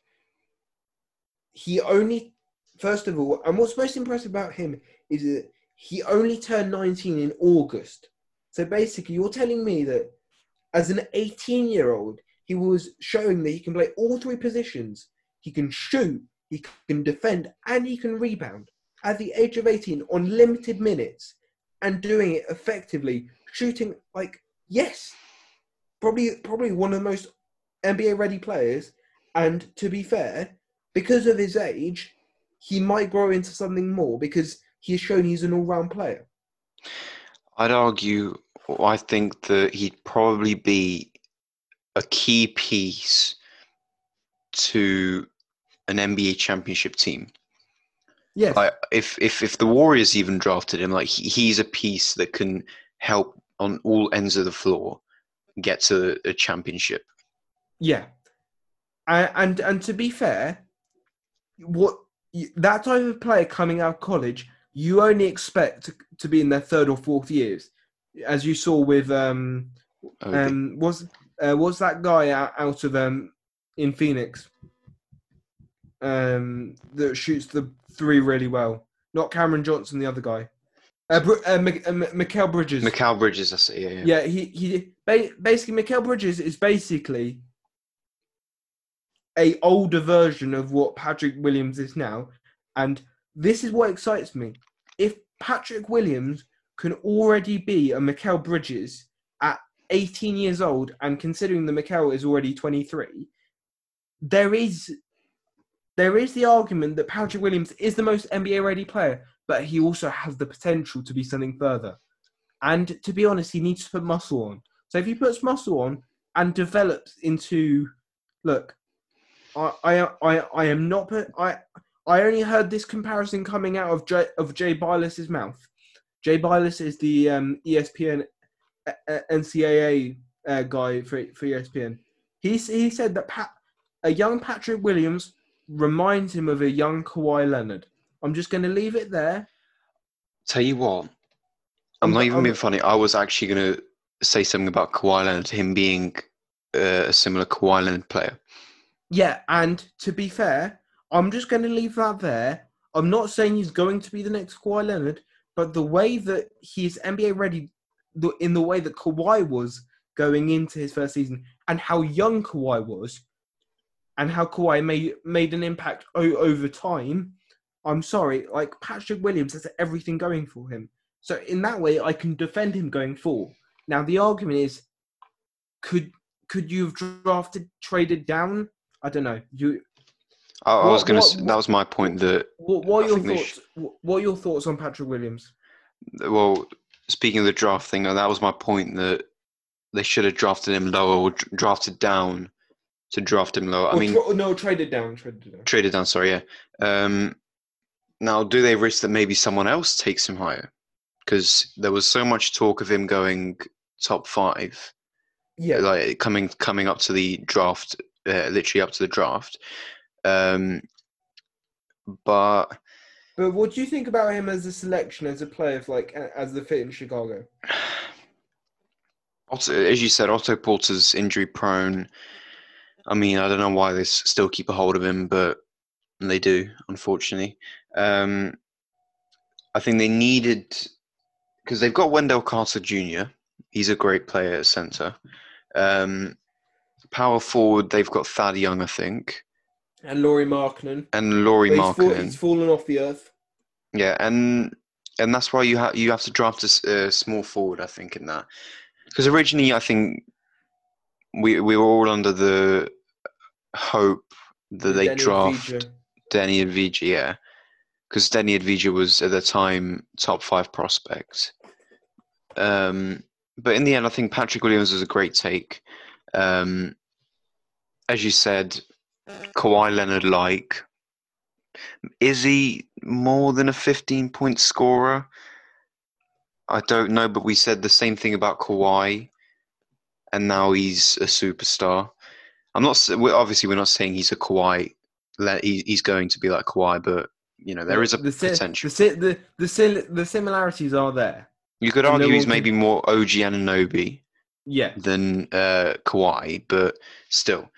he only first of all, and what's most impressive about him is that he only turned 19 in August. So basically, you're telling me that as an 18 year old, he was showing that he can play all three positions. He can shoot, he can defend, and he can rebound at the age of 18 on limited minutes and doing it effectively, shooting like yes, probably probably one of the most NBA ready players. And to be fair, because of his age, he might grow into something more because he has shown he's an all round player. I'd argue. I think that he'd probably be a key piece to an NBA championship team. Yeah. Like if if if the Warriors even drafted him, like he, he's a piece that can help on all ends of the floor get to a championship. Yeah, and and, and to be fair, what that type of player coming out of college, you only expect to, to be in their third or fourth years, as you saw with um um was uh, was that guy out, out of um in Phoenix um that shoots the three really well. Not Cameron Johnson, the other guy. Uh, uh, Mik- uh, M- Mikael Bridges. Mikal Bridges, that's it. Yeah, yeah. Yeah, he he ba- basically Mikal Bridges is basically a older version of what Patrick Williams is now, and this is what excites me. If Patrick Williams can already be a Mikal Bridges at 18 years old, and considering the Mikal is already 23, there is there is the argument that Patrick Williams is the most NBA ready player, but he also has the potential to be something further. And to be honest, he needs to put muscle on. So if he puts muscle on and develops into, look, I, I, I, I am not. per- I, I only heard this comparison coming out of Jay, of Jay Bilas's mouth. Jay Bilas is the um, ESPN uh, uh, NCAA uh, guy for for ESPN. He he said that Pat, a young Patrick Williams reminds him of a young Kawhi Leonard. I'm just going to leave it there. Tell you what, I'm I'm- not even I'm- being funny. I was actually going to say something about Kawhi Leonard, him being uh, a similar Kawhi Leonard player. Yeah, and to be fair, I'm just going to leave that there. I'm not saying he's going to be the next Kawhi Leonard, but the way that he's NBA ready, in the way that Kawhi was going into his first season, and how young Kawhi was, and how Kawhi made made an impact o- over time. I'm sorry, like Patrick Williams has everything going for him. So in that way, I can defend him going forward. Now the argument is, could could you have drafted traded down? I don't know. You I, I was going to. That was my point. That what, what are your thoughts? wh- What are your thoughts on Patrick Williams? well, speaking of the draft thing, that was my point. That they should have drafted him lower or drafted down to draft him low. I Or mean, tra- no, it down, traded down. traded down. Sorry, yeah. Um, now, do they risk that maybe someone else takes him higher? Because there was so much talk of him going top five, Yeah, like coming coming up to the draft, uh, literally up to the draft. Um, but but what do you think about him as a selection, as a player, of like as the fit in Chicago? Otto, as you said, Otto Porter's injury prone. I mean, I don't know why they still keep a hold of him, but they do, unfortunately. Um, I think they needed because they've got Wendell Carter Jr. He's a great player at center. Um, power forward, they've got Thad Young, I think, And Lauri Markkanen. and Lauri He's, fall- he's fallen off the earth. Yeah, and and that's why you have you have to draft a small forward, I think, in that because originally I think we we were all under the hope that they Deni draft. Deni Avdija, yeah, because Deni Avdija was at the time top five prospect. Um, but in the end, I think Patrick Williams was a great take. Um, as you said, Kawhi Leonard like. Is he more than a 15 point scorer? I don't know, but we said the same thing about Kawhi, and now he's a superstar. I'm not. We're, obviously, we're not saying he's a Kawhi. he- He's going to be like Kawhi, but you know there is a the, potential. The, the, the, the similarities are there. You could argue he's maybe more OG Anunoby Yeah. than uh, Kawhi, but still,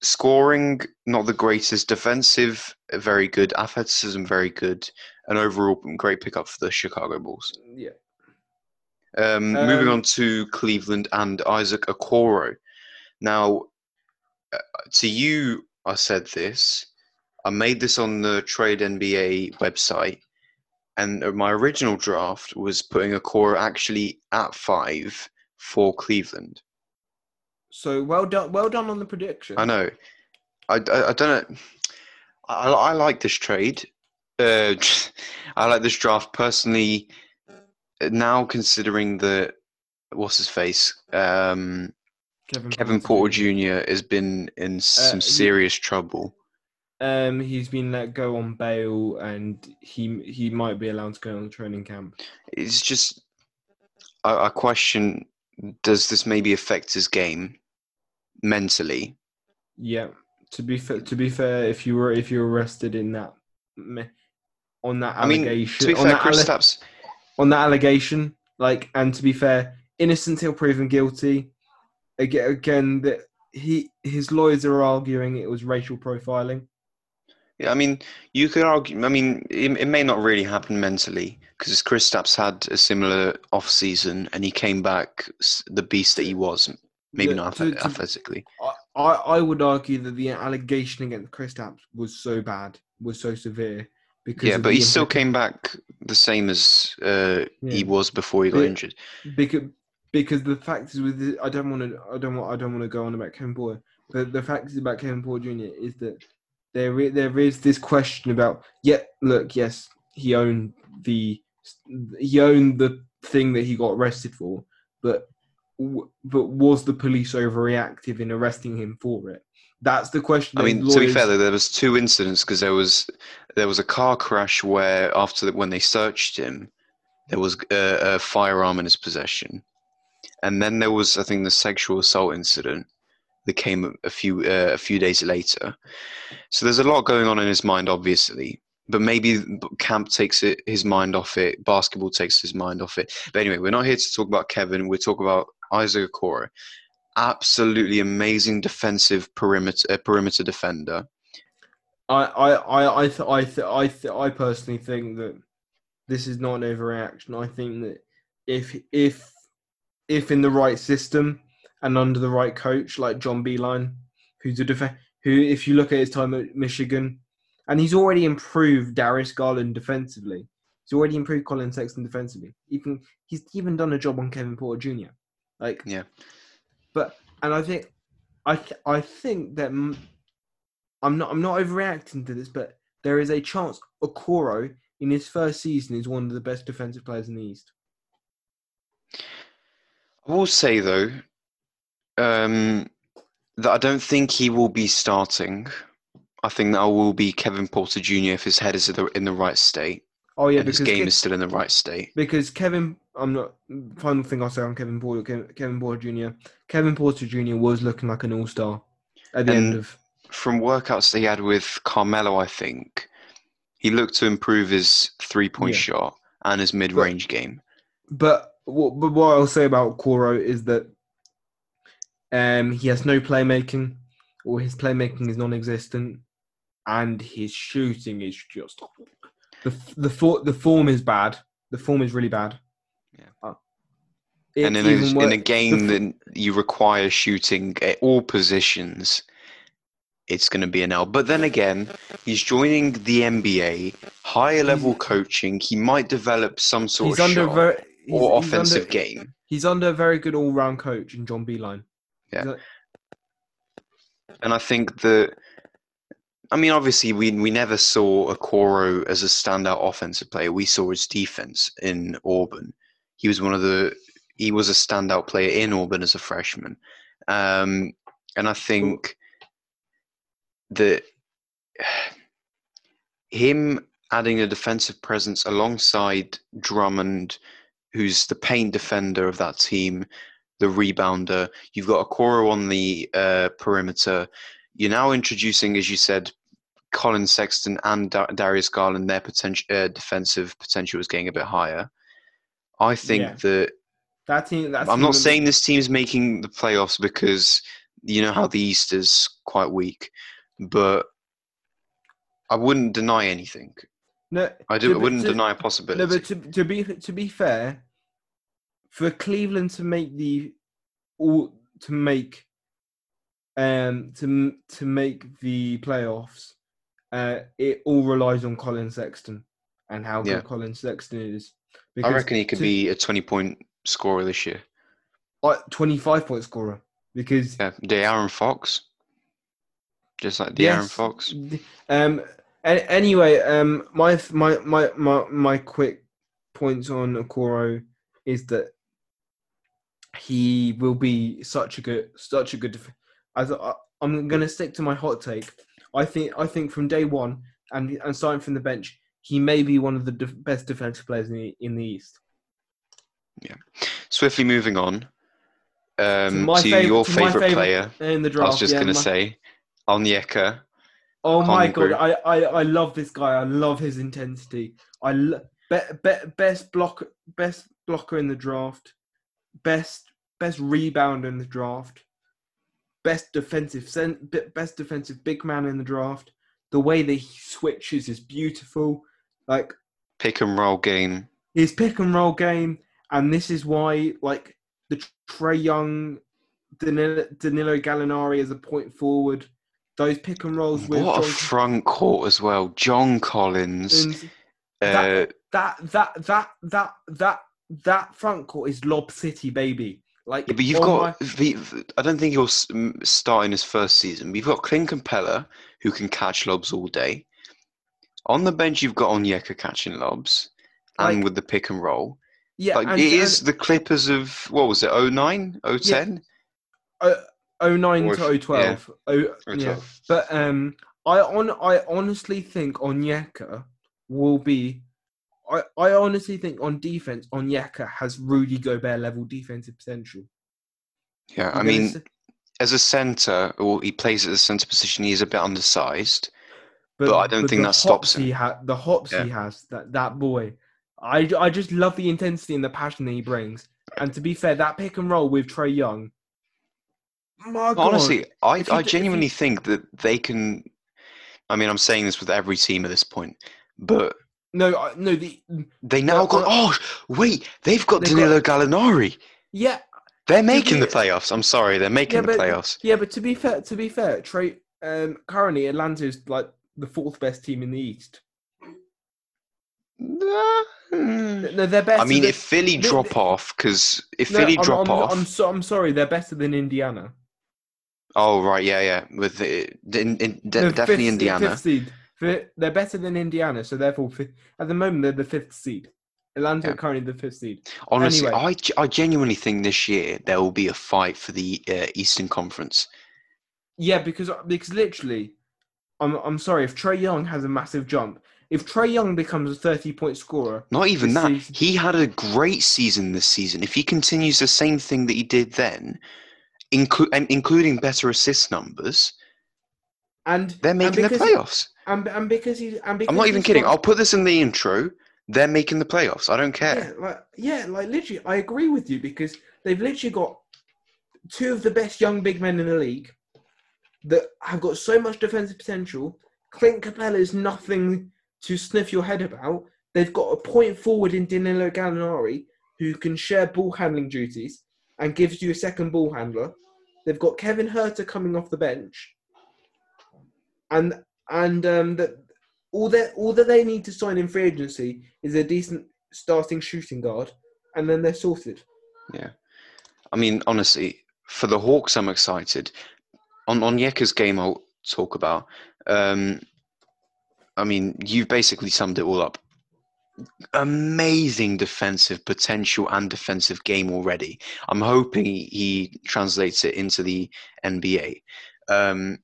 scoring not the greatest. Defensive, very good. Athleticism, very good. And overall, great pickup for the Chicago Bulls. Yeah. Um, moving Um, on to Cleveland and Isaac Okoro. Now, uh, to you, I said this. I made this on the Trade NBA website, and my original draft was putting Okoro actually at five for Cleveland. So well done, well done on the prediction. I know. I, I, I don't know. I, I like this trade. Uh, I like this draft personally. Now considering that what's his face, um, Kevin Porter Jr. has been in some he- serious trouble. Um, he's been let go on bail, and he he might be allowed to go on training camp. It's just I, I question: Does this maybe affect his game mentally? Yeah. To be fair, to be fair, if you were if you were arrested in that on that I mean, allegation, to be on, fair, that Chris alle- Stapps. On that allegation, like, and to be fair, innocent till proven guilty. Again, again, that he his lawyers are arguing it was racial profiling. Yeah, I mean, you could argue. I mean, it, it may not really happen mentally because Chris Stapps had a similar off season and he came back the beast that he was. Maybe Yeah, not to- athle- to- I, I I would argue that the allegation against Chris Stapps was so bad, was so severe because Yeah, but he still came back the same as uh, he was before he got But- injured. because because the fact is with the, I don't want to I don't want I don't want to go on about Kevin Porter, but the fact is about Kevin Porter Jr. is that there there is this question about yeah look yes he owned the he owned the thing that he got arrested for, but but was the police overreactive in arresting him for it? That's the question. I mean, to be fair, though, there was two incidents because there was there was a car crash where after the, when they searched him, there was a, a firearm in his possession, and then there was I think the sexual assault incident that came a- a few uh, a few days later. So there's a lot going on in his mind, obviously. But maybe camp takes it, his mind off it. Basketball takes his mind off it. But anyway, we're not here to talk about Kevin. We're talking about Isaac Okoro. Absolutely amazing defensive perimeter uh, perimeter defender. I I I I th- I th- I th- I personally think that this is not an overreaction. I think that if if if in the right system and under the right coach like John Beilein, who's a def- who if you look at his time at Michigan, and he's already improved Darius Garland defensively. He's already improved Collin Sexton defensively. Even he's even done a job on Kevin Porter Jr. Like Yeah. But and I think I th- I think that I'm not I'm not overreacting to this, but there is a chance Okoro in his first season is one of the best defensive players in the East. I will say though um, that I don't think he will be starting. I think that I will be Kevin Porter Jr. if his head is in the right state Oh yeah, and his game Ke- is still in the right state. because Kevin, I'm not. Final thing I'll say on Kevin Porter, Kevin, Kevin Porter Jr. Kevin Porter Jr. was looking like an all star at the end of. From workouts that he had with Carmelo, I think he looked to improve his three point Yeah. shot and his mid range game. But what, but what I'll say about Koro is that um, he has no playmaking, or his playmaking is non-existent, and his shooting is just the the for, the form is bad. The form is really bad. Yeah. Uh, and in a, in a game that you require shooting at all positions, it's going to be an L. But then again, he's joining the NBA, higher level coaching. He might develop some sort of shot very or he's offensive under, game. He's under a very good all-round coach in John Beilein. Yeah. And I think that, I mean, obviously, we we never saw Okoro as a standout offensive player. We saw his defense in Auburn. He was one of the he was a standout player in Auburn as a freshman, um, and I think that him adding a defensive presence alongside Drummond, who's the paint defender of that team, the rebounder. You've got Okoro on the uh, perimeter. You're now introducing, as you said, Collin Sexton and Da- Darius Garland. Their potential uh, defensive potential is getting a bit higher. I think Yeah. that That team. That's I'm not saying this team's making the playoffs because you know how the East is quite weak, but I wouldn't deny anything. no. I do. to I wouldn't to- deny a possibility. No, but to, to be to be fair, for Cleveland to make the all to make um to to make the playoffs, uh, it all relies on Collin Sexton and how Yeah. good Collin Sexton is. I reckon he could to- be a 20 point scorer this year. like twenty five point scorer because Yeah, De'Aaron Fox, just like De'Aaron Yes. Fox. Um. Anyway, um, my my my my my quick points on Okoro is that he will be such a good such a good. Def- I, I'm going to stick to my hot take. I think I think from day one and and starting from the bench, he may be one of the def- best defensive players in the in the East. Yeah. Swiftly moving on um, to your to my favorite favorite player. in the draft. I was just yeah, going to my- say, Onyeka. Oh my god. I, I, I love this guy. I love his intensity. I lo- be, be, best block best blocker in the draft, best best rebounder in the draft, best defensive best defensive big man in the draft. The way that he switches is beautiful. Like Pick and roll game. his pick and roll game, and this is why like the Trae Young, Danilo, Danilo Gallinari as a point forward. Those pick and rolls with What a front court as well. John Collins. and Uh, that that that that that that front court is Lob City, baby. Like, yeah, but you've got. my- the- I don't think he'll start in his first season. You've got Clint Capela, who can catch lobs all day. On the bench, you've got Onyeka catching lobs, and Like- with the pick and roll. yeah, Like, and, it is and, the Clippers of what was it? 09? 010? uh, 09 Or to if- 012. Oh, Or yeah. 12. But um, I on I honestly think Onyeka will be. I, I honestly think on defense, Onyeka has Rudy Gobert level defensive potential. Yeah, I mean, say- as a centre, or he plays at the centre position, he is a bit undersized. but I don't think that stops him. He ha- the hops Yeah. he has, that that boy, I, I just love the intensity and the passion that he brings. And to be fair, that pick and roll with Trae Young, my God, Honestly, I, you I genuinely you- think that they can. I mean, I'm saying this with every team at this point, but no, I- no, the they now got. Oh, wait, they've got They've Danilo Gallinari. yeah, They're making the playoffs. I'm sorry, they're making Yeah, the but- playoffs. Yeah, but to be fair, to be fair, Trae, um, currently Atlanta is like the fourth best team in the East. No, they're better. I mean, than, if Philly drop off, because if no, Philly I'm, drop I'm, off, I'm, so, I'm sorry, they're better than Indiana. oh right, yeah, yeah, with the, in, in, de- No, definitely fifth, Indiana. Fifth seed. They're better than Indiana, so therefore, at the moment, they're the fifth seed. Atlanta Yeah. are currently the fifth seed. Honestly, Anyway. I, I genuinely think this year there will be a fight for the uh, Eastern Conference. Yeah, because because literally, I'm I'm sorry if Trae Young has a massive jump. If Trae Young becomes a 30 point scorer, Not even that. season- He had a great season this season. If he continues the same thing that he did then, inclu- and including better assist numbers, and they're and making the playoffs. And, and because he's and because I'm not even kidding. I'll put this in the intro. They're making the playoffs. I don't care. Yeah, like yeah, like literally, I agree with you because they've literally got two of the best young big men in the league that have got so much defensive potential. Clint Capela is nothing to sniff your head about. They've got a point forward in Danilo Gallinari who can share ball handling duties and gives you a second ball handler. They've got Kevin Huerter coming off the bench, and and um, that all that all that they need to sign in free agency is a decent starting shooting guard, and then they're sorted. Yeah, I mean, honestly, for the Hawks, I'm excited. On on Yeka's game, I'll talk about. Um, I mean, you've basically summed it all up. Amazing defensive potential and defensive game already. I'm hoping he, translates it into the NBA. Um,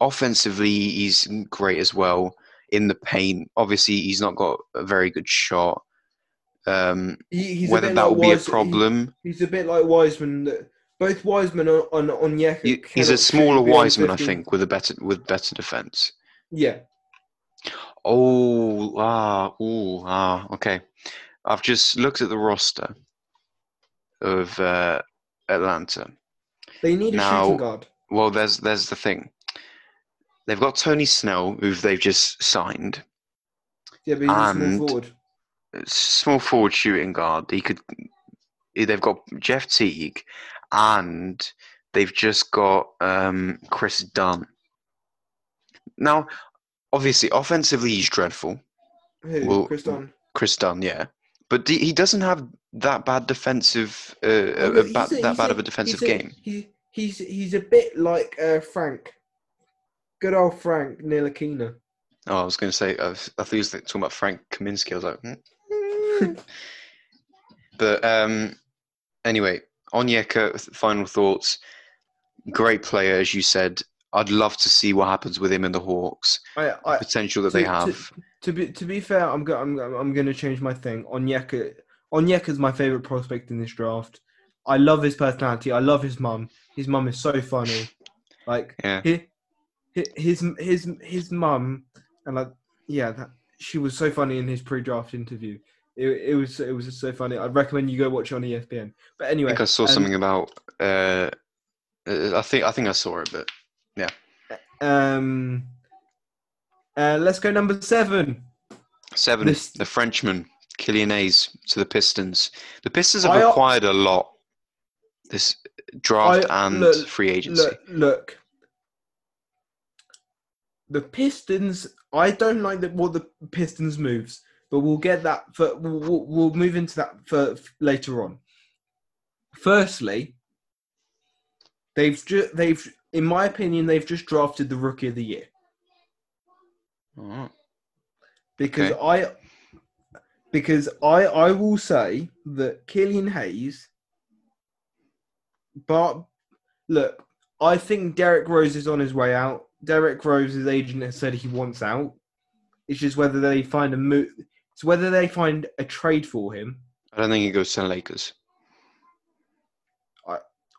offensively, he's great as well in the paint. Obviously, he's not got a very good shot. Um, He, whether that like will be a Wise- he- problem. he's a bit like Wiseman. That both Wiseman on on, on Yeka he's a smaller Wiseman, I think, with a better with better defense. Yeah, Oh, ah, ooh, ah, okay. I've just looked at the roster of uh, Atlanta. they need a shooting guard. Well, there's there's the thing. They've got Tony Snell, who they've just signed, Yeah, but he's a small and- forward. small forward shooting guard. He could. They've got Jeff Teague, and they've just got um, Kris Dunn. Now, obviously, offensively, he's dreadful. Who? well, Kris Dunn. Kris Dunn, yeah, but d- he doesn't have that bad defensive, uh, Oh, a, no, a a- that he's bad a- of a defensive he's a- game. He, he's he's a bit like uh, Frank. Good old Frank Ntilikina. Oh, I was going to say, I, was- I thought he was talking about Frank Kaminsky. I was like, hmm. but um, anyway, Onyeka, final thoughts. Great player, as you said. I'd love to see what happens with him in the Hawks. I, I Potential that to- they have. To be to be fair, I'm go- I'm I'm going to change my thing. Onyeka Onyeka's my favorite prospect in this draft. I love his personality. I love his mum. His mum is so funny. Like Yeah. His his his mum and like yeah, that, she was so funny in his pre-draft interview. It, it was it was just so funny. I'd recommend you go watch it on ESPN. But I anyway, think I saw um, something about. Uh, uh, I think I think I saw it, but yeah. Um, uh, let's go number seven. seven. This- the Frenchman, Killian Hayes, to the Pistons. The Pistons have I- acquired a lot this draft I- and look- free agency. Look, look. The Pistons. I don't like the, what the Pistons moves, but we'll get that. For we'll, we'll, move into that for later on. Firstly, they've ju- they've, in my opinion, they've just drafted the rookie of the year because Okay. I because I I will say that Killian Hayes, but look, I think Derrick Rose is on his way out. Derrick Rose's agent has said he wants out. It's just whether they find a move. It's whether they find a trade for him. I don't think he goes to the Lakers.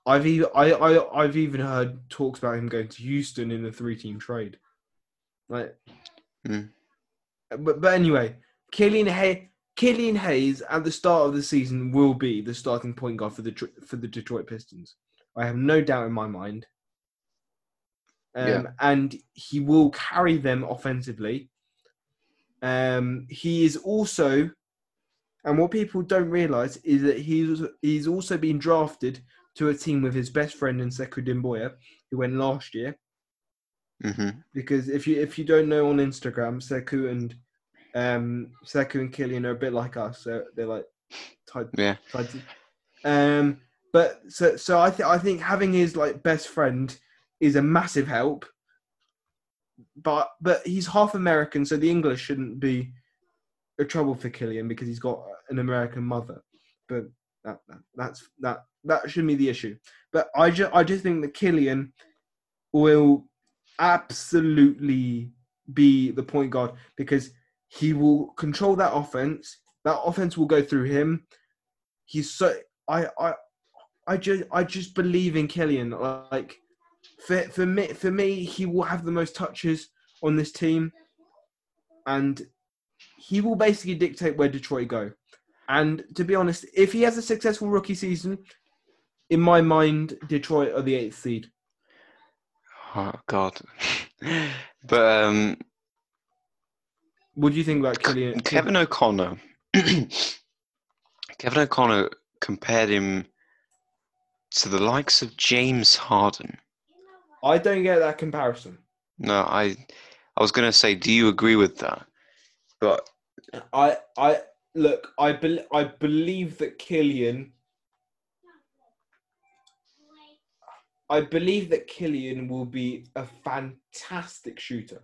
I've even I, I I've even heard talks about him going to Houston in a three-team trade. Like, Hmm. but but anyway, Killian Hay Killian Hayes at the start of the season will be the starting point guard for the for the Detroit Pistons. I have no doubt in my mind. Um, Yeah. and he will carry them offensively. Um, he is also, and what people don't realize is that he's he's also been drafted to a team with his best friend in Sekou Doumbouya, who went last year. hmm Because if you if you don't know on Instagram, Sekou and um, Sekou and Killian are a bit like us. So they're like tied Yeah. tied to- um, but so so I think I think having his like best friend is a massive help. But but he's half American, so the English shouldn't be a trouble for Killian because he's got an American mother. But that, that that's that that shouldn't be the issue. But I just I just think that Killian will absolutely be the point guard because he will control that offense. That offense will go through him. He's so I I I just I just believe in Killian. Like for for me for me he will have the most touches on this team, and he will basically dictate where Detroit go. And to be honest, if he has a successful rookie season, in my mind, Detroit are the eighth seed. Oh God. but um, What do you think about Killian? Kevin O'Connor. Kevin O'Connor compared him to the likes of James Harden. I don't get that comparison. No, I, I was gonna say, do you agree with that? But I I look. I bel I believe that Killian. I believe that Killian will be a fantastic shooter.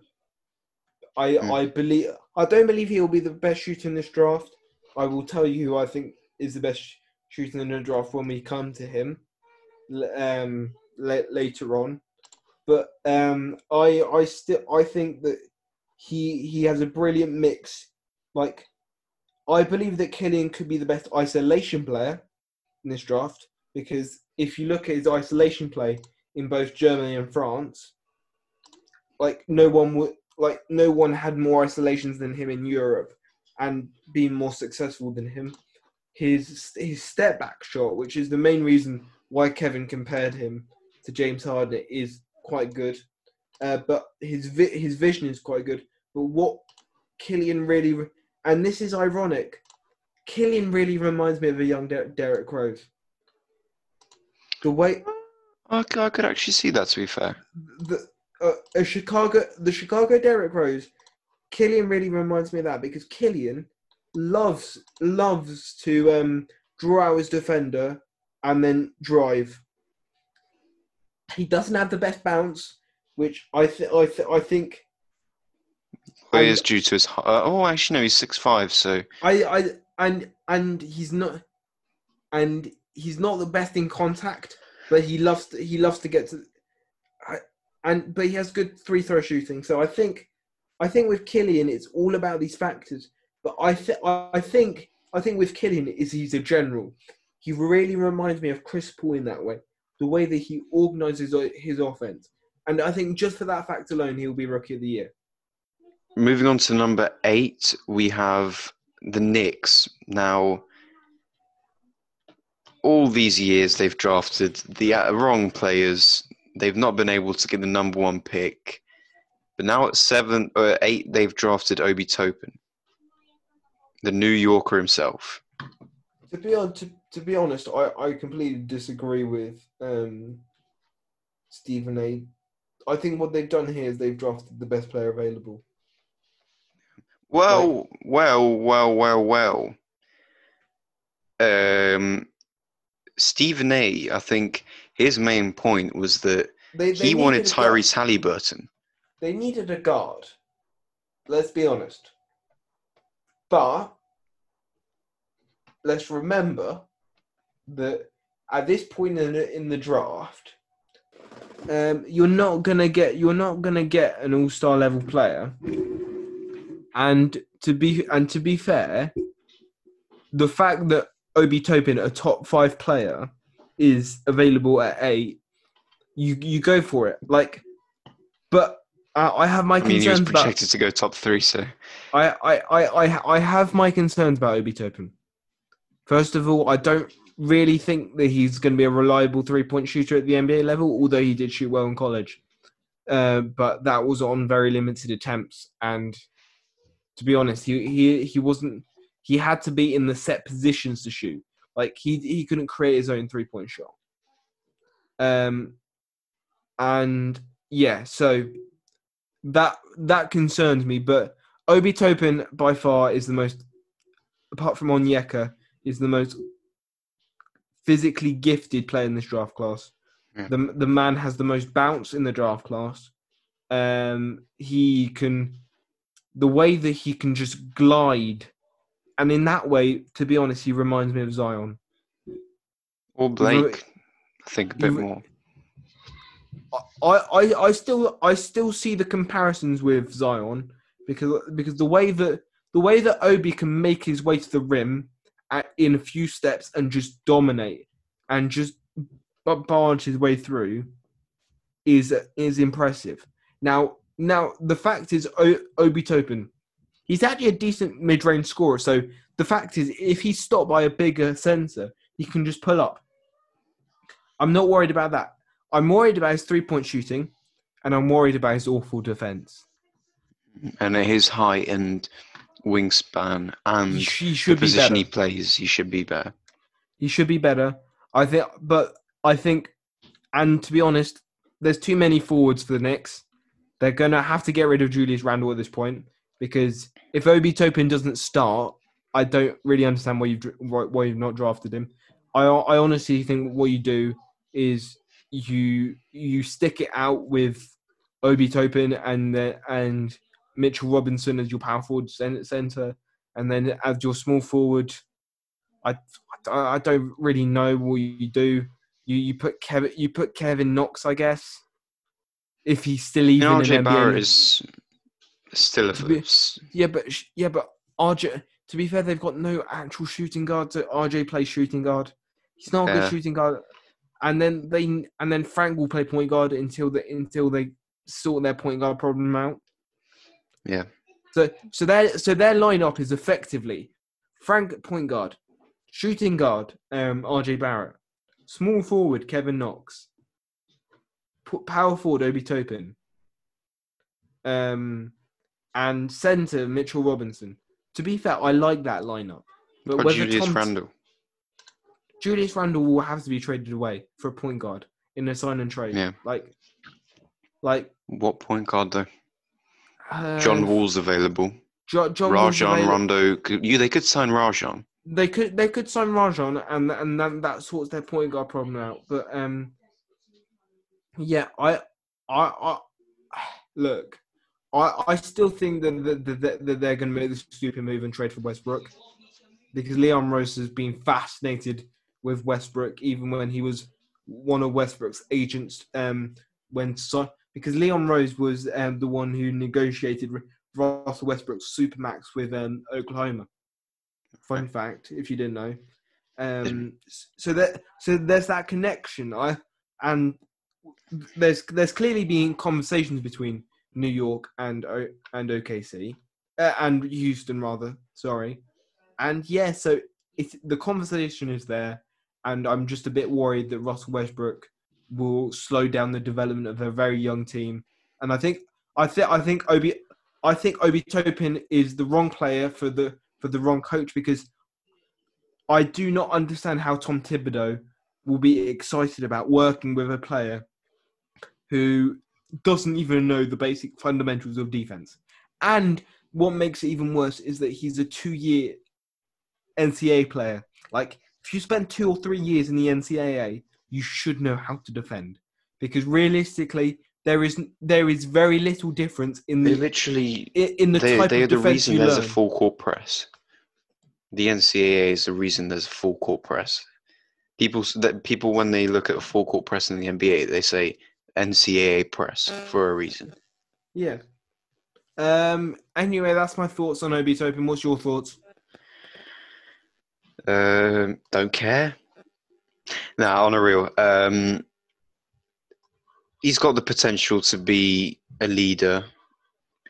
I Hmm. I believe I don't believe he'll be the best shooter in this draft. I will tell you who I think is the best shooter in the draft when we come to him um, la- later on. But um, I I still I think that he he has a brilliant mix. Like I believe that Killian could be the best isolation player in this draft because if you look at his isolation play in both Germany and France, like no one would like no one had more isolations than him in Europe and been more successful than him. His his step back shot, which is the main reason why Kevin compared him to James Harden, is quite good. Uh, but his vi- his vision is quite good. But what Killian really re- and this is ironic, Killian really reminds me of a young Der- Derrick Rose. The way I could actually see that. To be fair, the uh, a Chicago the Chicago Derrick Rose, Killian really reminds me of that because Killian loves loves to um, draw out his defender and then drive. He doesn't have the best bounce, which I th- I th- I think well, it is due to his. hi- Uh, oh, actually, no, he's six five. So I I and and he's not and he's not the best in contact, but he loves to, he loves to get to I, and but he has good three throw shooting. So I think I think with Killian it's all about these factors. But I th- I think I think with Killian is he's a general. He really reminds me of Chris Paul in that way, the way that he organizes his offense. And I think just for that fact alone, he'll be rookie of the year. moving on to number eight, we have the Knicks. Now, all these years they've drafted the uh, wrong players. They've not been able to get the number one pick. But now at seven or eight, they've drafted Obi Toppin, the New Yorker himself. To be on, to, to be honest, I, I completely disagree with um, Stephen A. I think what they've done here is they've drafted the best player available. Well, well, well, well, well. Um, Stephen A. I think his main point was that They, they he wanted. Tyrese Halliburton. They needed a guard. Let's be honest. But let's remember that at this point in the, in the draft, um, you're not gonna get you're not gonna get an all star level player. And to be and to be fair, the fact that Obi Toppin, a top five player, is available at eight, you you go for it. Like, but uh, I have my I mean, he was concerns about. to go top three, so I, I, I, I, I have my concerns about Obi Toppin. First of all, I don't really think that he's going to be a reliable three point shooter at the NBA level, although he did shoot well in college. Uh, but that was on very limited attempts, and to be honest, he, he he wasn't. He had to be in the set positions to shoot. Like he he couldn't create his own three point shot. Um, and yeah, so that that concerns me. But Obi Toppin by far is the most, apart from Onyeka, is the most physically gifted player in this draft class. Yeah. The the man has the most bounce in the draft class. Um, he can, the way that he can just glide, and in that way, to be honest, he reminds me of Zion. or Blake. I think a bit more. I, I, I still I still see the comparisons with Zion because because the way that the way that Obi can make his way to the rim in a few steps and just dominate and just barge his way through is is impressive. Now now the fact is o, Obi Toppin, he's actually a decent mid range scorer. So the fact is if he's stopped by a bigger center, he can just pull up. I'm not worried about that. I'm worried about his three point shooting, and I'm worried about his awful defense. And his height and wingspan and He, sh- he the should be position better. he plays, he should be better. He should be better. I think, but I think, and to be honest, there's too many forwards for the Knicks. They're gonna have to get rid of Julius Randle at this point because if Obi Toppin doesn't start, I don't really understand why you've why why you've not drafted him. I I honestly think what you do is you you stick it out with Obi Toppin and the, and Mitchell Robinson as your power forward center, and then as your small forward. I I don't really know what you do. You you put Kevin you put Kevin Knox, I guess, if he's still even RJ. Barrett is still a Yeah, but yeah, but RJ. To be fair, they've got no actual shooting guard. So RJ plays shooting guard. He's not a Yeah. good shooting guard. And then they and then Frank will play point guard until the until they sort their point guard problem out. Yeah. So so their so their lineup is effectively Frank point guard, shooting guard um, RJ Barrett, small forward Kevin Knox, power forward Obi Toppin, um, and center Mitchell Robinson. To be fair, I like that lineup. But whether Julius Tom- Randle. Julius Randle will have to be traded away for a point guard in a sign and trade. Yeah. Like, like What point guard though? Uh, John Wall's available. Jo- John Rajon available. Rondo. could- You they could sign Rajon. They could they could sign Rajon and and then that sorts their point guard problem out. But um, yeah, I I, I look, I I still think that that, that, that they're going to make this stupid move and trade for Westbrook because Leon Rose has been fascinated with Westbrook even when he was one of Westbrook's agents. Um, when so because Leon Rose was um, the one who negotiated Russell Westbrook's supermax with um, Oklahoma. Fun fact, if you didn't know. Um, so that so there's that connection. I and there's there's clearly been conversations between New York and O- and OKC uh, and Houston rather. Sorry, and yeah, so it's the conversation is there, and I'm just a bit worried that Russell Westbrook will slow down the development of a very young team. And I think I think I think Obi I think Obi Toppin is the wrong player for the for the wrong coach because I do not understand how Tom Thibodeau will be excited about working with a player who doesn't even know the basic fundamentals of defense. And what makes it even worse is that he's a two-year NCAA player. Like if you spend two or three years in the NCAA, you should know how to defend because realistically, there is there is very little difference in the They the literally in the they type they are of the reason there's learn. a full court press. The NCAA is the reason there's a full court press. People that people when they look at a full court press in the NBA, they say NCAA press for a reason. Yeah. Um. Anyway, that's my thoughts on Obi Toppin. What's your thoughts? Um, don't care. No, on a real. Um, he's got the potential to be a leader.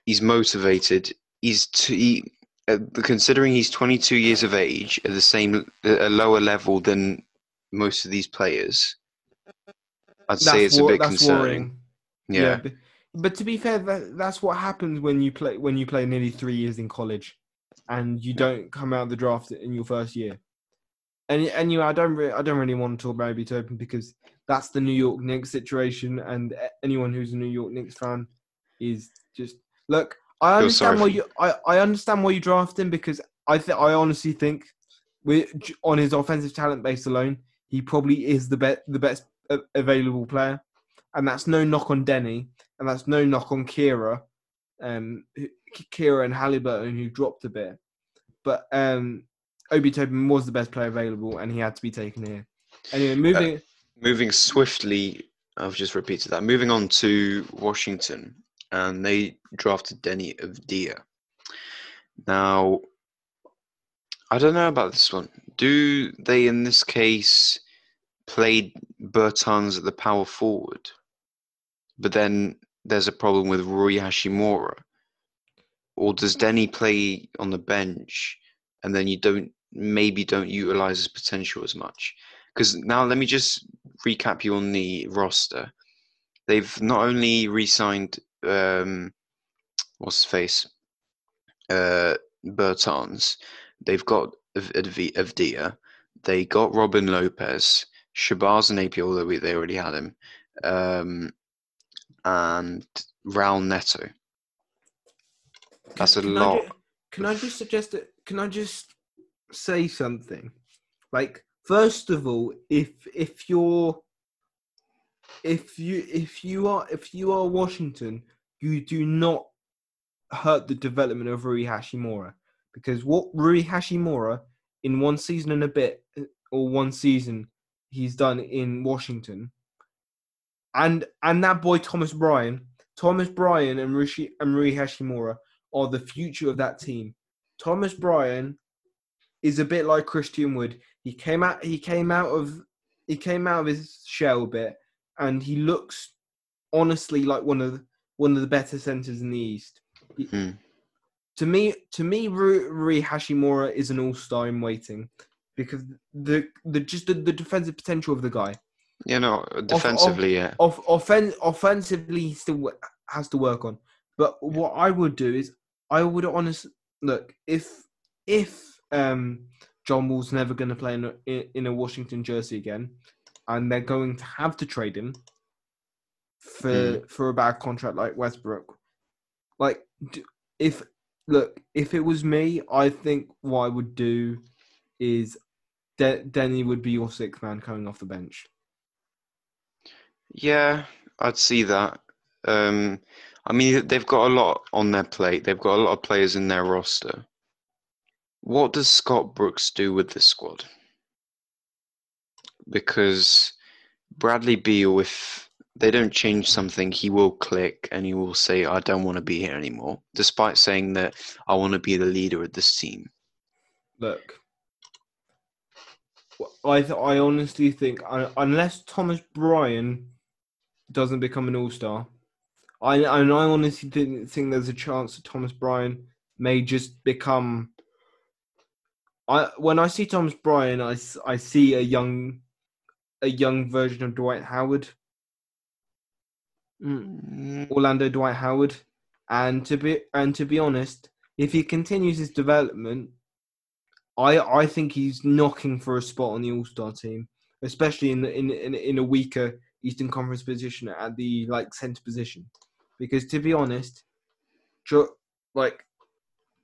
He's motivated. He's t- he, uh, considering he's 22 years of age at the same a lower level than most of these players. I'd say it's a bit concerning. Yeah. but, but to be fair, that, that's what happens when you play when you play nearly three years in college, and you don't come out of the draft in your first year. And and you, I don't re- I don't really want to talk about Obi Toppin because that's the New York Knicks situation, and anyone who's a New York Knicks fan is just look. I understand why you I, I understand why you draft him because I th- I honestly think with on his offensive talent base alone, he probably is the best the best available player, and that's no knock on Deni, and that's no knock on Kira, um, Kira and Halliburton who dropped a bit, but um, Obi Toppin was the best player available, and he had to be taken here. Anyway, moving. Uh, moving swiftly, I've just repeated that. Moving on to Washington, and they drafted Deni Avdija. Now, I don't know about this one. Do they, in this case, play Bertans at the power forward? But then there's a problem with Rui Hachimura. Or does Deni play on the bench and then you don't maybe don't utilize his potential as much? Because now let me just recap you on the roster. They've not only re-signed um, what's his face, uh, Bertans. They've got Avdija. They got Robin Lopez, Shabazz Napier, although we, they already had him, um, and Raul Neto. That's a Can I lot. can I just suggest it? Can I just say something? Like, first of all, if if you're if you if you are if you are Washington, you do not hurt the development of Rui Hachimura because what Rui Hachimura in one season and a bit or one season he's done in Washington, and and that boy Thomas Bryant, Thomas Bryant and Rishi and Rui Hashimura are the future of that team. Thomas Bryant is a bit like Christian Wood. He came out he came out of he came out of his shell a bit and he looks honestly like one of the, one of the better centers in the East. Hmm. To me to me Ru- Rui Hachimura is an all-star in waiting because the the just the, the defensive potential of the guy. You know, defensively, yeah. Off, offen- offensively, he still has to work on. But what I would do is, I would honestly look if if um, John Wall's never going to play in a, in, a Washington jersey again, and they're going to have to trade him for for a bad contract like Westbrook. Like, if look, if it was me, I think what I would do is De- Deni would be your sixth man coming off the bench. Yeah, I'd see that. Um, I mean, they've got a lot on their plate. They've got a lot of players in their roster. What does Scott Brooks do with this squad? Because Bradley Beal, if they don't change something, he will click and he will say, I don't want to be here anymore, despite saying that I want to be the leader of this team. look, I th- I honestly think un- unless Thomas Bryant doesn't become an All Star, I I honestly think, think there's a chance that Thomas Bryant may just become. I when I see Thomas Bryant, I, I see a young, a young version of Dwight Howard. Mm. Orlando Dwight Howard, and to be and to be honest, if he continues his development, I I think he's knocking for a spot on the All Star team, especially in, the, in in in a weaker Eastern Conference position at the like center position, because to be honest, like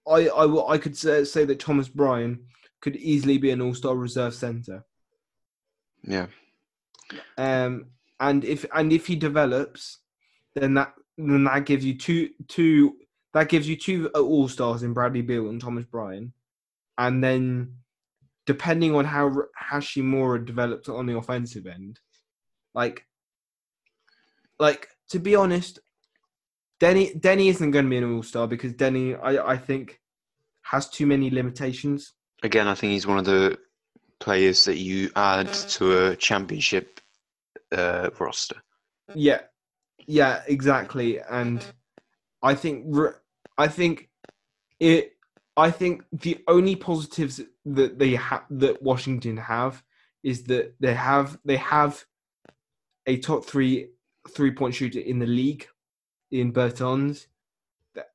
I I I could say, say that Thomas Bryant could easily be an All Star reserve center. Yeah. Um, and if and if he develops, then that then that gives you two two that gives you two all stars in Bradley Beal and Thomas Bryant, and then depending on how Hachimura develops on the offensive end, like like to be honest, Deni Deni isn't going to be an all star because Deni, I I think, has too many limitations. Again, I think he's one of the players that you add mm. to a championship uh, roster. Mm. Yeah, yeah, exactly. And mm. I think r- I think it. I think the only positives that they have that Washington have is that they have they have a top three three point shooter in the league in Bertans.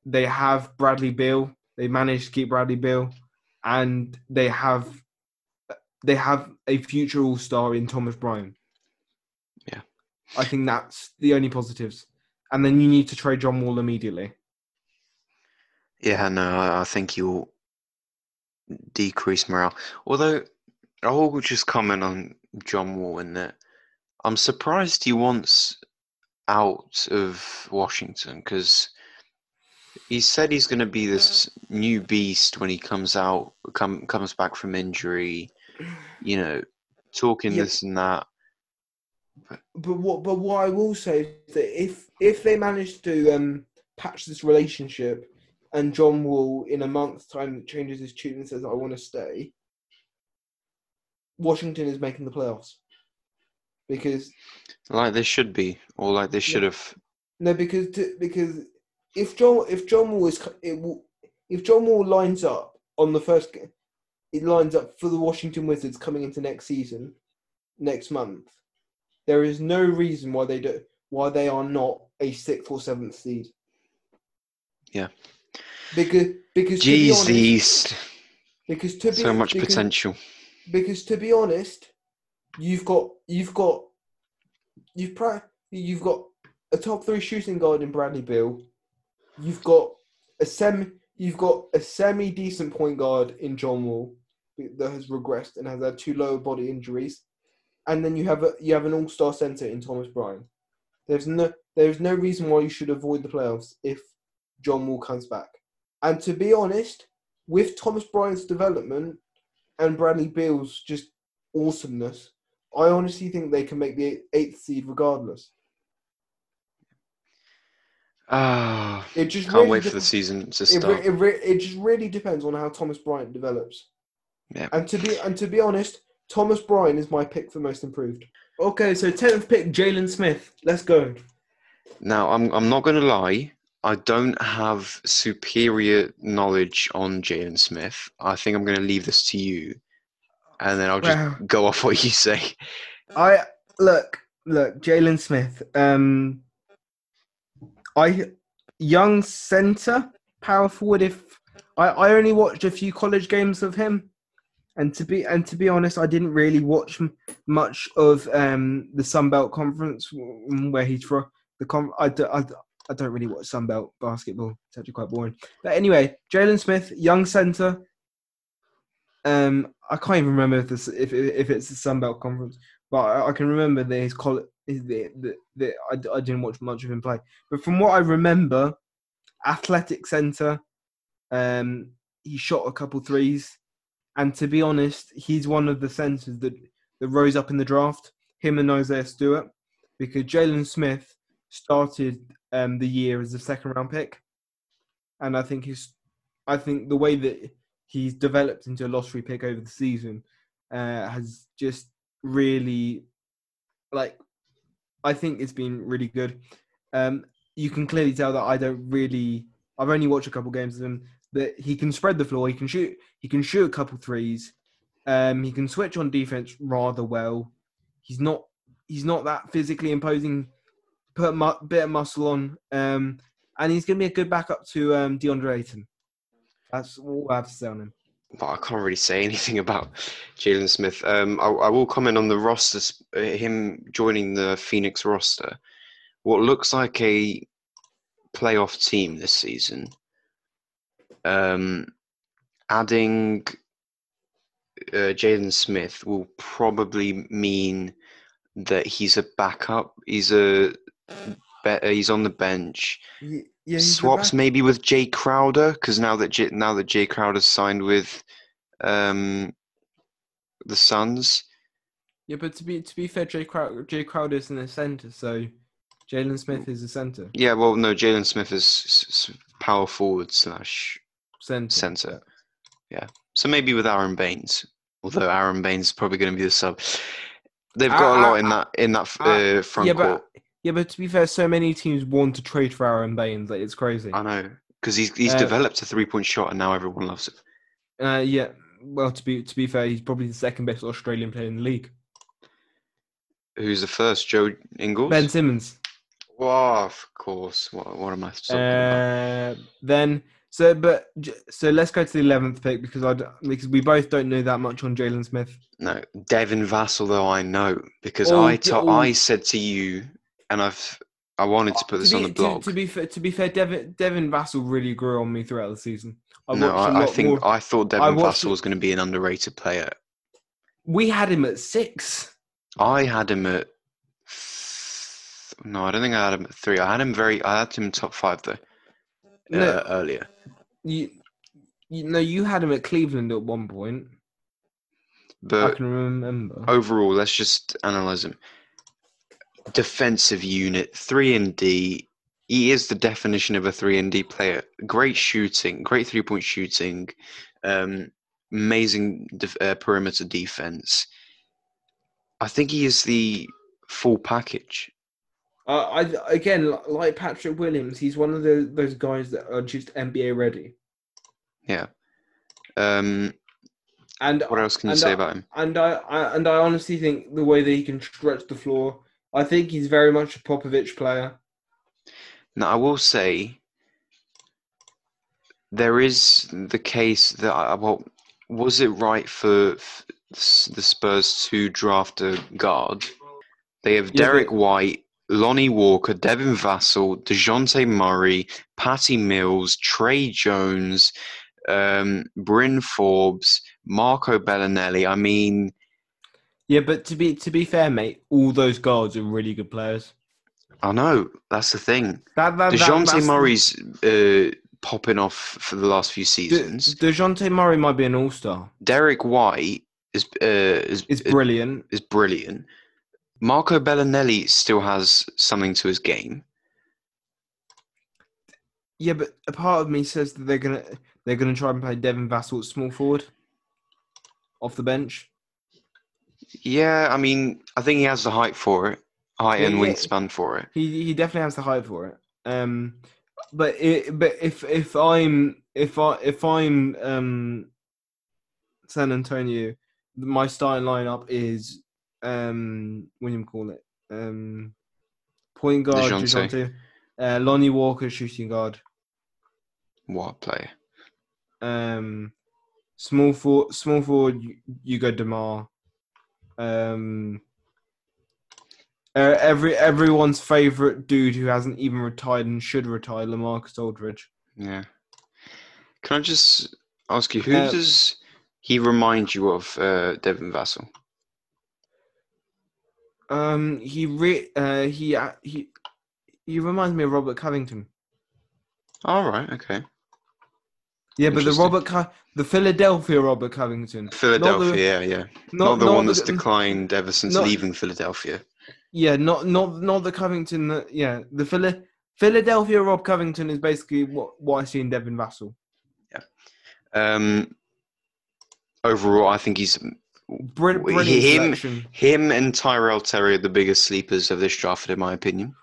They have Bradley Beal. They managed to keep Bradley Beal, and they have they have a future All Star in Thomas Bryant. Yeah. I think that's the only positives. And then you need to trade John Wall immediately. Yeah, no, I I think you'll decrease morale. Although I will just comment on John Wall in that I'm surprised he wants out of Washington because he said he's going to be this new beast when he comes out, come comes back from injury. You know, talking Yeah. this and that. But what but what I will say is that if if they manage to um, patch this relationship and John Wall in a month's time changes his tune and says I want to stay, Washington is making the playoffs. Because Like they should be, or like they should have. No, because to, because if John if John Wall is will, if John Wall lines up on the first, ga- it lines up for the Washington Wizards coming into next season, next month. There is no reason why they do why they are not a sixth or seventh seed. Yeah. Because because to be East, because to be so much because, potential. because to be honest, you've got you've got you've pra- you've got a top three shooting guard in Bradley Beal. You've got a semi you've got a semi decent point guard in John Wall that has regressed and has had two lower body injuries, and then you have a you have an all star center in Thomas Bryant. There's no there's no reason why you should avoid the playoffs if John Wall comes back. And to be honest, with Thomas Bryant's development and Bradley Beal's just awesomeness, I honestly think they can make the eighth seed regardless. Ah, It just can't really wait for the season to it, start. re- it, re- it just really depends on how Thomas Bryant develops. Yeah. And to be and to be honest, Thomas Bryant is my pick for most improved. Okay, so tenth pick, Jalen Smith. Let's go. Now, I'm I'm not going to lie. I don't have superior knowledge on Jalen Smith. I think I'm going to leave this to you, and then I'll just Wow. go off what you say. I look, look, Jalen Smith. Um, I young center, power forward. If I, I only watched a few college games of him, and to be and to be honest, I didn't really watch m- much of um the Sun Belt Conference where he's from. The com- I, do, I, I don't really watch Sun Belt basketball. It's actually quite boring. But anyway, Jalen Smith, young center. Um, I can't even remember if this if if it's the Sun Belt Conference but I, I can remember that his college, the, the, the, I, I didn't watch much of him play. But from what I remember, athletic center, um, he shot a couple threes, and to be honest, he's one of the centers that that rose up in the draft. Him and Isaiah Stewart, because Jalen Smith started um, the year as a second round pick, and I think he's, I think the way that he's developed into a lottery pick over the season uh, has just really like I think it's been really good. Um, you can clearly tell that I don't really. I've only watched a couple games of him. That he can spread the floor. He can shoot. He can shoot a couple threes. Um, he can switch on defense rather well. He's not. He's not that physically imposing. Put a mu- bit of muscle on. Um, and he's going to be a good backup to um, DeAndre Ayton. That's all I have to say on him. But I can't really say anything about Jalen Smith. Um, I, I will comment on the roster, uh, him joining the Phoenix roster. What looks like a playoff team this season. Um, adding uh, Jalen Smith will probably mean that he's a backup. He's a be- he's on the bench. Yeah, Swaps maybe with Jay Crowder because now that J- now that Jay Crowder's signed with um, the Suns, Yeah, but to be to be fair, Jay Crowder, Jay Crowder's in the center, so Jalen Smith is the center. Yeah, well, no, Jalen Smith is power forward slash Center. Centre. So maybe with Aron Baynes, although Aron Baynes is probably going to be the sub. They've got a lot in that in that uh, front yeah, court. but yeah, but to be fair, so many teams want to trade for Aron Baynes. Like it's crazy. I know because he's he's Uh, developed a three point shot and now everyone loves it. Uh, yeah. Well, to be to be fair, he's probably the second best Australian player in the league. Who's the first? Joe Ingles. Ben Simmons. Wow, of course. What, what am I talking about? Uh, then so, but so let's go to the eleventh pick because I because we both don't know that much on Jalen Smith. No, Devin Vassell though I know because Oh, I to- oh. I said to you, and I've I wanted to put this to on the blog. To, to be fair, to be fair, Devin Devin Vassell really grew on me throughout the season. I no, I, I think more- I thought I Devin watched Vassell was going to be an underrated player. we had him at six. I had him at no, I don't think I had him at three. I had him very. I had him top five though. No. Uh, earlier, You, you know, you had him at Cleveland at one point. But I can remember. overall, let's just analyze him. Defensive unit, three and D. He is the definition of a three and D player. Great shooting, great three point shooting, um, amazing def- uh, perimeter defense. I think he is the full package. Uh, I again, like Patrick Williams, he's one of those those guys that are just NBA ready. Yeah. Um, And what else can you say I- about him? and I, I and I honestly think the way that he can stretch the floor, I think he's very much a Popovich player. Now, I will say there is the case that I, well, was it right for the Spurs to draft a guard? They have Yeah, Derrick they- White, Lonnie Walker, Devin Vassell, Dejounte Murray, Patty Mills, Tre Jones, um, Bryn Forbes, Marco Belinelli. I mean, Yeah, but to be to be fair, mate, all those guards are really good players. I know that's the thing. That, that, that- Dejounte that's- Murray's uh, popping off for the last few De, seasons. Dejounte Murray might be an all star. Derrick White is uh, is is, brilliant. is brilliant. Marco Belinelli still has something to his game. Yeah, but a part of me says that they're gonna they're gonna try and play Devin Vassell at small forward, off the bench. Yeah, I mean, I think he has the height for it, height Yeah, and yeah. wingspan for it. He he definitely has the height for it. Um, but it, but if if I'm if I if I'm um San Antonio, my starting lineup is um William call it um point guard DeJounte. Uh, Lonnie Walker shooting guard, What a player! um small forward small forward Hugo Demar, um. Uh, every everyone's favorite dude who hasn't even retired and should retire, Lamarcus Aldridge. Yeah. Can I just ask you, who Uh, does he remind you of, uh, Devin Vassell? Um, he re- uh, he uh, he he reminds me of Robert Covington. All right, okay. Yeah, but the Robert the Philadelphia Robert Covington, Not the- Philadelphia, yeah, yeah. Not, the not one that's the- declined ever since not- leaving Philadelphia. Yeah, not not not the Covington. That, yeah, the Phila- Philadelphia Rob Covington is basically what what I see in Devin Vassell. Yeah. Um, overall, I think he's Bri- Well, brilliant him- selection. him and Tyrell Terry are the biggest sleepers of this draft, in my opinion.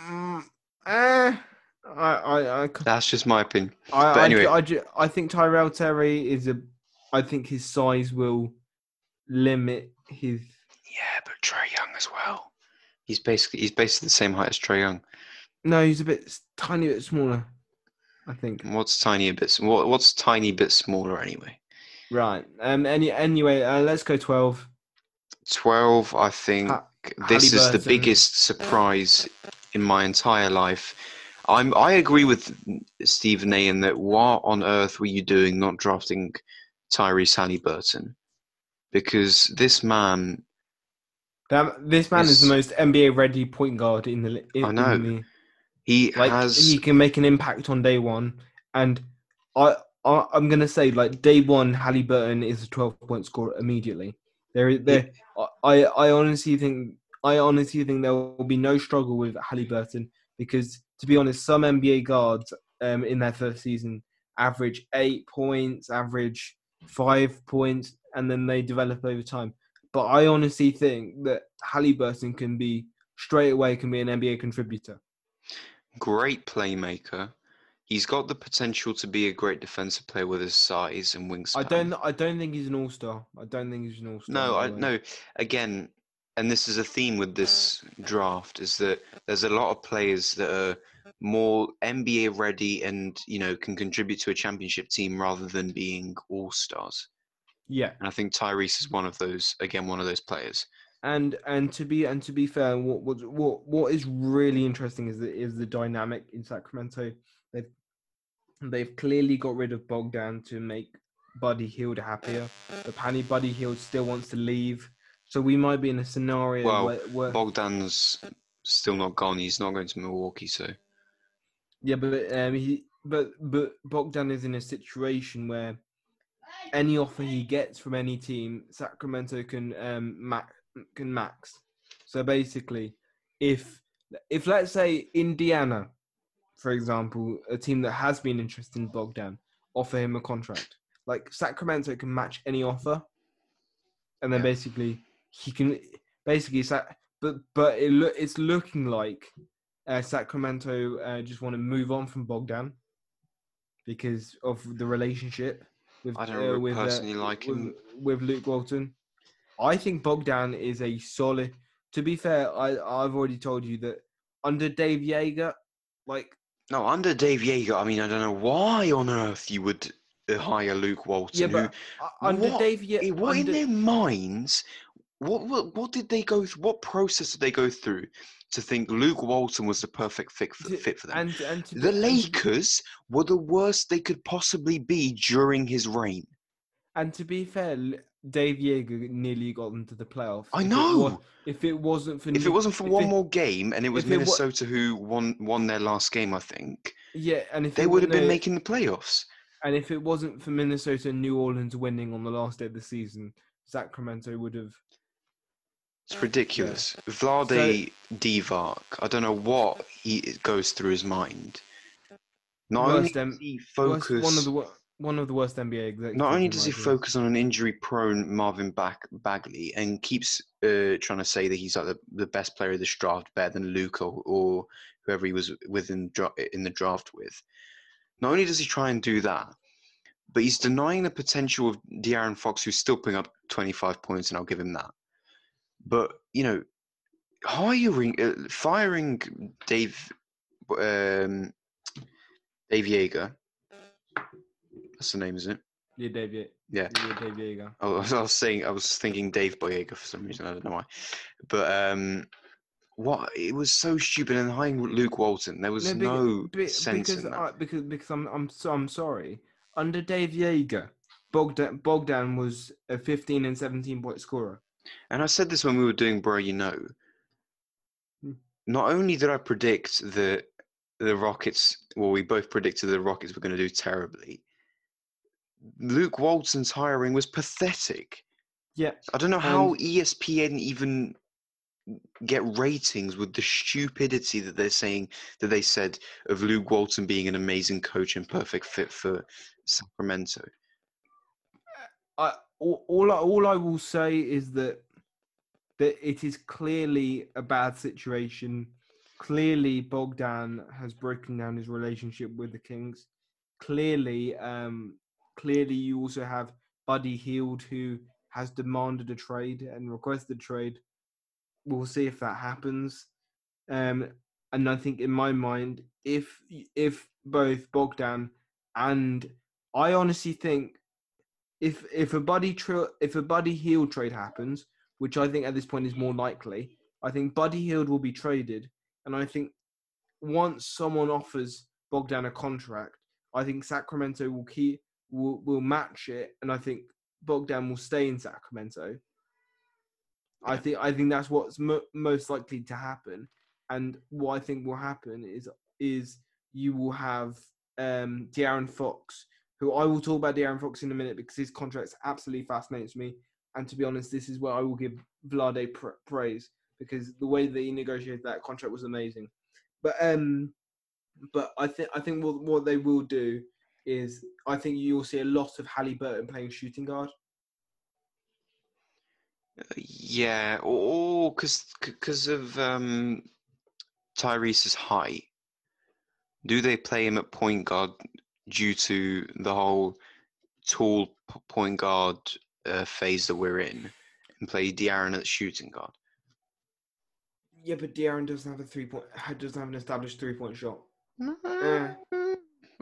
Mm, eh, I I I, That's just my opinion. I, But I, anyway. ju- I, I think Tyrell Terry is a. I think his size will limit his. Yeah, but Trae Young as well. He's basically he's basically the same height as Trae Young. No, he's a bit tiny bit smaller. I think. What's tiny a bit? What, what's tiny bit smaller anyway? Right. Um. Any. Anyway, uh, let's go twelve. Twelve. I think Ha- this is the biggest surprise in my entire life. I'm. I agree with Stephen A. in that. What on earth were you doing not drafting Tyrese Halliburton? Because this man, That, this man is the most NBA ready point guard in the. In, I know. The, he like has. he can make an impact on day one, and I, I I'm gonna say like day one, Halliburton is a twelve point scorer immediately. There, is there. I, I honestly think I honestly think there will be no struggle with Halliburton because, to be honest, some NBA guards um, in their first season average eight points, average five points, and then they develop over time. But I honestly think that Halliburton can be straight away can be an NBA contributor. Great playmaker. He's got the potential to be a great defensive player with his size and wingspan. I don't. I don't think he's an all star. I don't think he's an all star. No, I no. Again, and this is a theme with this draft is that there's a lot of players that are more NBA ready and you know can contribute to a championship team rather than being all stars. Yeah, and I think Tyrese is one of those. Again, one of those players. And and to be and to be fair, what what what, what is really interesting is the is the dynamic in Sacramento. They've they've clearly got rid of Bogdan to make Buddy Hield happier. But Penny Buddy Hield still wants to leave. So we might be in a scenario well, where, where Bogdan's still not gone. He's not going to Milwaukee, so yeah, but um, he but but Bogdan is in a situation where any offer he gets from any team, Sacramento can um max can max. So basically, if if let's say Indiana, for example, a team that has been interested in Bogdan, offer him a contract, like Sacramento can match any offer, and then yeah. basically he can basically but but it lo- it's looking like uh, Sacramento uh, just want to move on from Bogdan because of the relationship with I don't uh, with, personally like with, him with Luke Walton. I think Bogdan is a solid. To be fair, I I've already told you that under Dave Joerger, like no, under Dave Joerger, I mean, I don't know why on earth you would hire Luke Walton. Yeah, but who, under what, Dave Joerger, what under, in their minds what, what what did they go through? What process did they go through to think Luke Walton was the perfect fit for, fit for them? And, and the Lakers were the worst they could possibly be during his reign. And to be fair, Dave Joerger nearly got them to the playoffs. I know. If it, was, not for if it wasn't for one it, more game, and it was Minnesota it who won won their last game, I think. Yeah, and if they would have been making the playoffs. And if it wasn't for Minnesota and New Orleans winning on the last day of the season, Sacramento would have it's ridiculous. Yeah. Vlade so, Divac, I don't know what he goes through his mind. Not only does he focus one of the one of the worst NBA executives. Not only does he focus on an injury-prone Marvin Back- Bagley and keeps uh, trying to say that he's like the, the best player of this draft, better than Luka or, or whoever he was within in the draft with. Not only does he try and do that, but he's denying the potential of De'Aaron Fox, who's still putting up 25 points, and I'll give him that. But you know, hiring, uh, firing Dave, um, Dave Joerger. That's the name, isn't it? Yeah, Dave. Yeah. Yeah. yeah Dave Joerger. I was, I was saying, I was thinking Dave Boyega for some reason. I don't know why, but um, what it was so stupid. And hiring Luke Walton, there was no, no sense because in that. I, because because I'm I'm so I'm sorry. Under Dave Joerger, Bogdan Bogdan was a 15 and 17 point scorer. And I said this when we were doing Bro You Know. Hmm. Not only did I predict that the Rockets, well, we both predicted the Rockets were going to do terribly. Luke Walton's hiring was pathetic. Yeah. I don't know how ESPN even get ratings with the stupidity that they're saying that they said of Luke Walton being an amazing coach and perfect fit for Sacramento. I all, all, I, all I will say is that that it is clearly a bad situation. Clearly, Bogdan has broken down his relationship with the Kings. Clearly, um, clearly, you also have Buddy Hield who has demanded a trade and requested a trade. We'll see if that happens. Um, and I think, in my mind, if if both Bogdan and I honestly think if if a buddy tra- if a buddy Hield trade happens, which I think at this point is more likely, I think Buddy Hield will be traded, and I think once someone offers Bogdan a contract, I think Sacramento will keep will will match it, and I think Bogdan will stay in Sacramento. I think I think that's what's mo- most likely to happen, and what I think will happen is is you will have um De'Aaron Fox who I will talk about De'Aaron Fox in a minute because his contract absolutely fascinates me. And to be honest, this is where I will give Vlade pr- praise. because the way that he negotiated that contract was amazing. But um, but I think I think what what they will do is I think you'll see a lot of Halliburton playing shooting guard. Yeah, or because because of um, Tyrese's height, do they play him at point guard due to the whole tall point guard uh, phase that we're in, and play De'Aaron at shooting guard? Yeah, but De'Aaron doesn't have a three point doesn't have an established three point shot. Uh,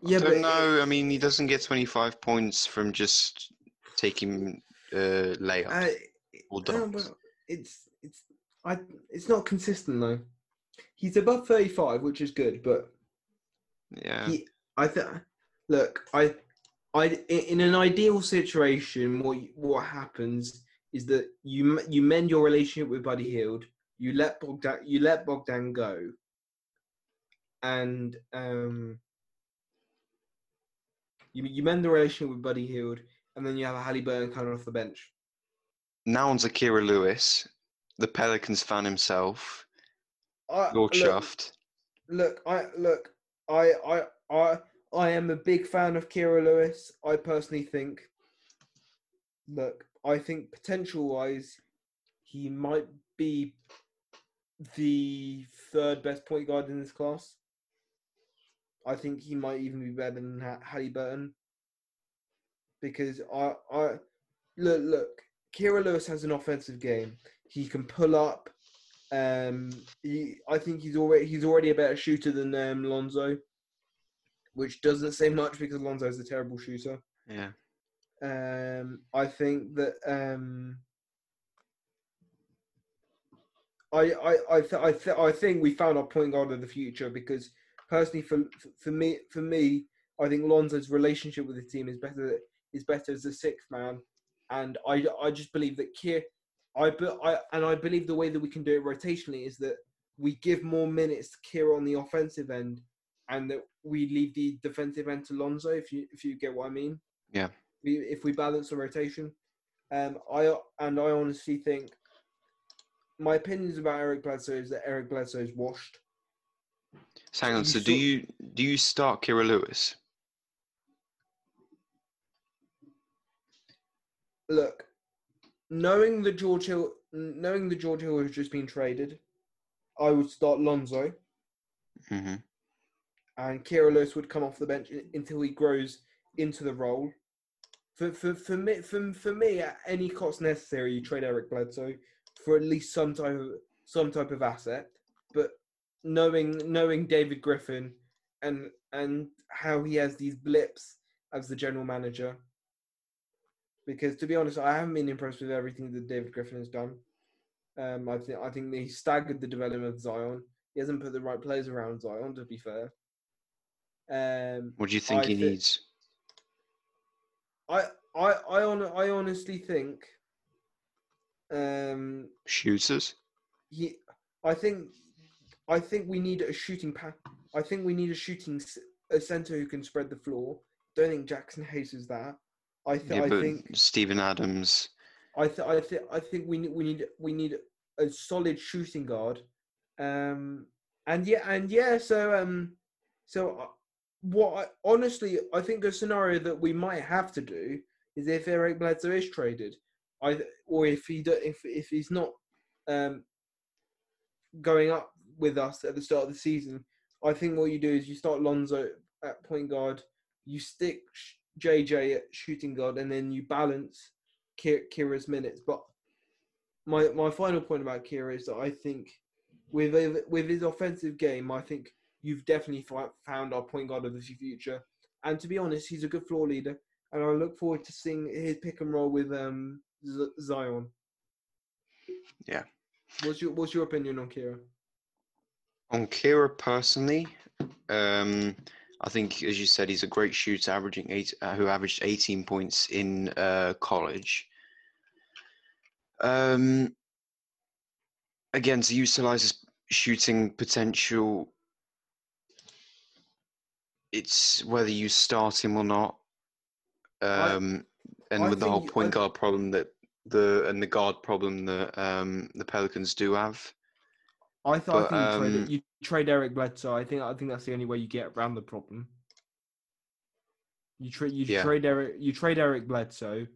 Yeah, but know. I mean, he doesn't get 25 points from just taking uh, layups uh, or dunks. well, it's it's I it's not consistent though. He's above thirty five, which is good, but yeah. he I think look I I in an ideal situation, what what happens is that you you mend your relationship with Buddy Hield, you let Bogdan you let Bogdan go, and um, you you mend the relationship with Buddy Hield, and then you have a Halliburton coming off the bench. Now on Zakira Lewis, the Pelicans fan himself. I, You're look, chuffed. Look, I look, I, I, I, I am a big fan of Kira Lewis. I personally think, look, I think potential-wise, he might be the third best point guard in this class. I think he might even be better than Ha- Halliburton because I, I look, look. Kira Lewis has an offensive game. He can pull up. Um, he, I think he's already he's already a better shooter than um, Lonzo, which doesn't say much because Lonzo is a terrible shooter. Yeah. Um, I think that um, I I I th- I, th- I think we found our point guard of the future because personally for for me for me I think Lonzo's relationship with the team is better is better as a sixth man, and I I just believe that Kier I but I and I believe the way that we can do it rotationally is that we give more minutes to Kier on the offensive end, and that we leave the defensive end to Lonzo. If you if you get what I mean Yeah. we, if we balance the rotation. Um, I and I honestly think my opinions about Eric Bledsoe is that Eric Bledsoe is washed. So hang on. You So do you do you start Kira Lewis? Look, knowing the George Hill, knowing the George Hill has just been traded, I would start Lonzo, hmm and Kira Lewis would come off the bench until he grows into the role. For for for me for, for me at any cost necessary, you trade Eric Bledsoe for at least some type of some type of asset. But knowing knowing David Griffin and and how he has these blips as the general manager, because to be honest, I haven't been impressed with everything that David Griffin has done. Um, I think I think he staggered the development of Zion. He hasn't put the right players around Zion. To be fair, um, What do you think I he thi- needs? I I I, on, I honestly think um Shooters. he I think I think we need a shooting pa- I think we need a shooting a center who can spread the floor. Don't think Jaxson Hayes is that. I th- Yeah, I think Steven Adams. I th- I think I think we need we need we need a solid shooting guard. Um and yeah and yeah so um so uh, what I, honestly I think a scenario that we might have to do is if Eric Bledsoe is traded, I or if he do, if if he's not um going up with us at the start of the season, I think what you do is you start Lonzo at point guard, you stick JJ at shooting guard, and then you balance Kira's minutes. But my my final point about Kira is that I think with with his offensive game, I think you've definitely found our point guard of the future. And to be honest, he's a good floor leader, and I look forward to seeing his pick and roll with um Z- Zion. Yeah. What's your What's your opinion on Kira? On Kira personally, um, I think, as you said, he's a great shooter, averaging eight, uh, who averaged 18 points in uh, college. Um, again, to utilize his shooting potential, it's whether you start him or not. Um, and I with the whole point I- guard problem that the and the guard problem that um, the Pelicans do have. I thought But, I think you, um, trade, you trade Eric Bledsoe. I think I think that's the only way you get around the problem. You trade you Yeah. trade Eric you trade Eric Bledsoe.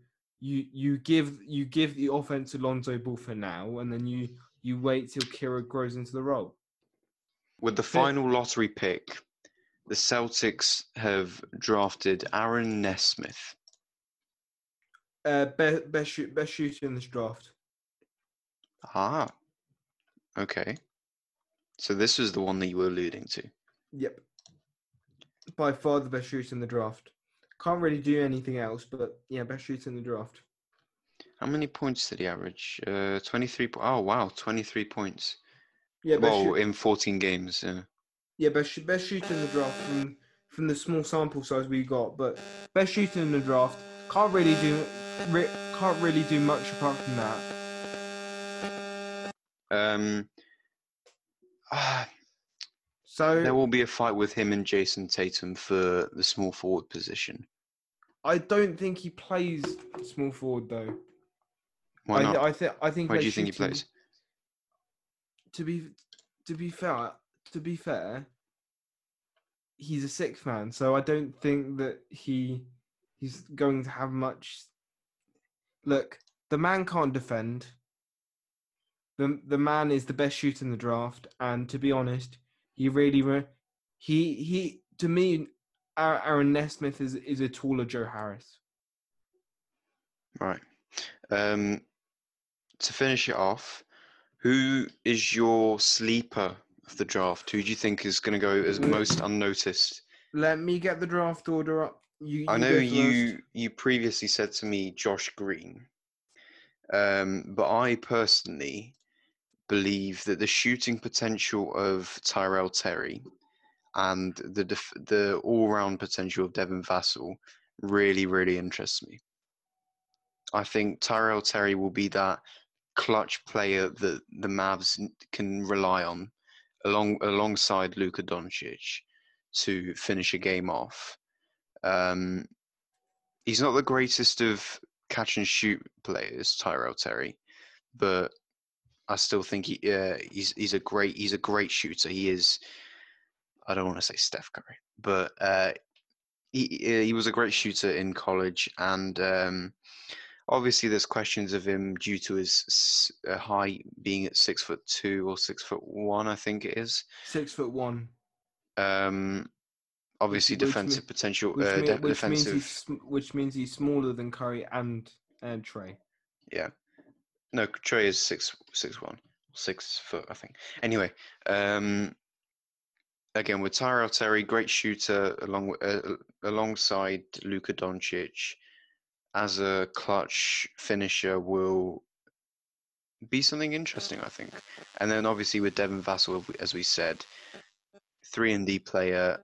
You you give you give the offense to Lonzo Ball for now, and then you you wait till Kira grows into the role. With the final lottery pick, the Celtics have drafted Aaron Nesmith. Uh, best best shoot best shooter in this draft. Ah, okay. So this was the one that you were alluding to. Yep. By far the best shooter in the draft. Can't really do anything else, but yeah, best shooter in the draft. How many points did he average? Uh, 23. Po- oh, wow, 23 points. Yeah, best well, in 14 games. Yeah. Yeah, best best shooter in the draft from from the small sample size we got, but best shooter in the draft can't really do re- can't really do much apart from that. Um, ah, So there will be a fight with him and Jayson Tatum for the small forward position. I don't think he plays small forward though. Why I, not? I think I think Where do you think he plays? To be to be fair, to be fair, he's a sixth man, so I don't think that he he's going to have much. Look, the man can't defend. the The man is the best shooter in the draft, and to be honest, he really re- he he to me, Aaron Nesmith is is a taller Joe Harris. Right. Um, to finish it off, who is your sleeper of the draft? Who do you think is going to go as most unnoticed? Let me get the draft order up. You, I know you first. you previously said to me Josh Green, um, but I personally believe that the shooting potential of Tyrell Terry and the def- the all round potential of Devin Vassell really really interests me. I think Tyrell Terry will be that clutch player that the Mavs can rely on, along alongside Luka Doncic, to finish a game off. Um, he's not the greatest of catch and shoot players, Tyrell Terry, but I still think he uh, he's he's a great he's a great shooter. He is. I don't want to say Steph Curry, but uh, he he was a great shooter in college, and um, obviously there's questions of him due to his uh, height being at six foot two or six foot one, I think it is. six foot one. Um, obviously Which- defensive mean- potential, Which, uh, mean- which means defensive. he's which means he's smaller than Curry and and Trae. Yeah. No, Trae is six six one, six foot, I think. Anyway, um, again with Tyrell Terry, great shooter, along uh, alongside Luka Doncic, as a clutch finisher will be something interesting, I think. And then obviously with Devin Vassell, as we said, three and D player,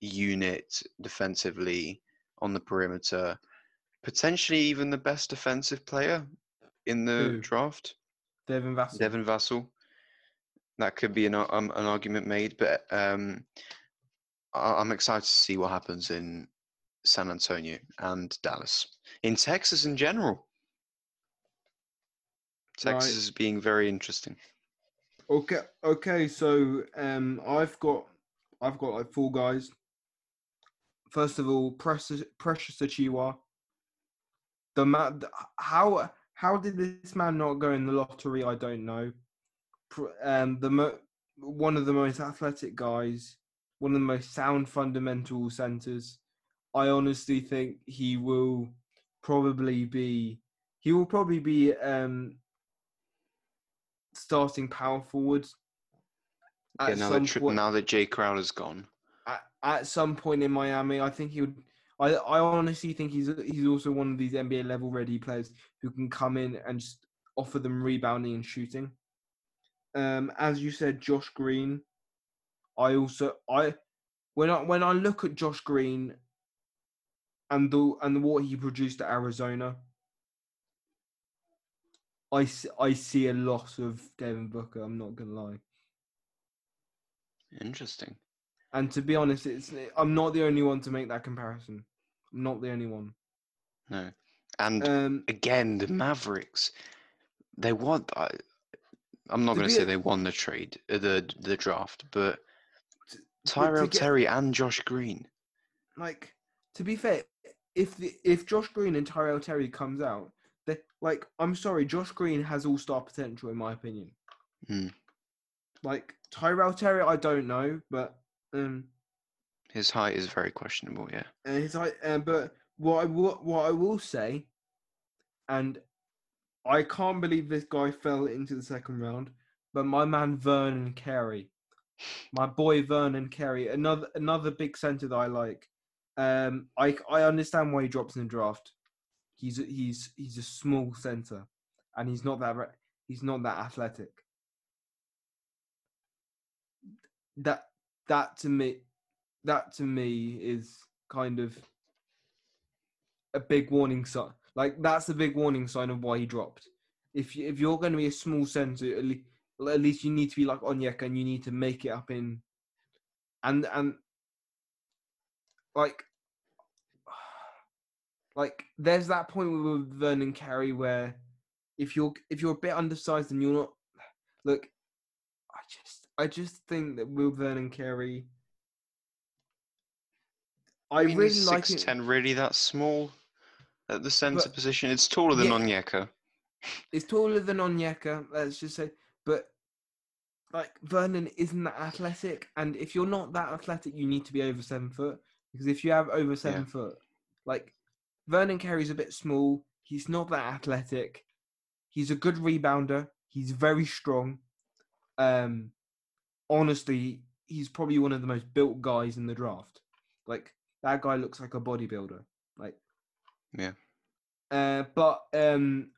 unit defensively on the perimeter, potentially even the best defensive player in the Who? draft, Devin Vassell. Devin Vassell. That could be an um, an argument made, but um, I'm excited to see what happens in San Antonio and Dallas, in Texas in general. Texas Right. is being very interesting. Okay, okay. So um, I've got I've got like four guys. First of all, Precious Precious Achiuwa. The man, how how did this man not go in the lottery? I don't know. Um, the mo- one of the most athletic guys, one of the most sound fundamental centers. I honestly think he will probably be he will probably be um starting power forward Yeah, now that point now that Jae Crowder's gone, at, at some point in Miami. I think he would. I, I honestly think he's he's also one of these NBA level ready players who can come in and just offer them rebounding and shooting. Um, as you said, Josh Green. I also I when I when I look at Josh Green and the and what he produced at Arizona, I see, I see a lot of Devin Booker. I'm not gonna lie. interesting. And to be honest, it's I'm not the only one to make that comparison. I'm not the only one. No, and Um, again, the Mavericks, they want. I I'm not going to say a- they won the trade, uh, the the draft, but Tyrell get- Terry and Josh Green. like to be fair, if the, if Josh Green and Tyrell Terry comes out, they like I'm sorry, Josh Green has all star potential in my opinion. Hmm. Like Tyrell Terry, I don't know, but um, His height is very questionable. Yeah. and his height, uh, but what I will, what I will say, and I can't believe this guy fell into the second round, but my man Vernon Carey, my boy Vernon Carey, another another big centre that I like. Um, I I understand why he drops in the draft. He's he's he's a small centre, and he's not that he's not that athletic. That that to me, that to me is kind of a big warning sign. Like that's a big warning sign of why he dropped. If you, if you're going to be a small centre, at, le- at least you need to be like Onyeka and you need to make it up in. And and like like there's that point with Vernon Carey where if you're if you're a bit undersized and you're not look, I just I just think that Will Vernon Carey. I, mean, really like it. ten really that small at the centre But- position? It's taller than Yeah. Onyeka. It's taller than Onyeka, let's just say. But like Vernon isn't that athletic, and if you're not that athletic, you need to be over seven foot. Because if you have over seven foot, like Vernon Carey's a bit small. He's not that athletic. He's a good rebounder. He's very strong. Um, honestly, he's probably one of the most built guys in the draft. Like that guy looks like a bodybuilder. Like Yeah. uh, but um,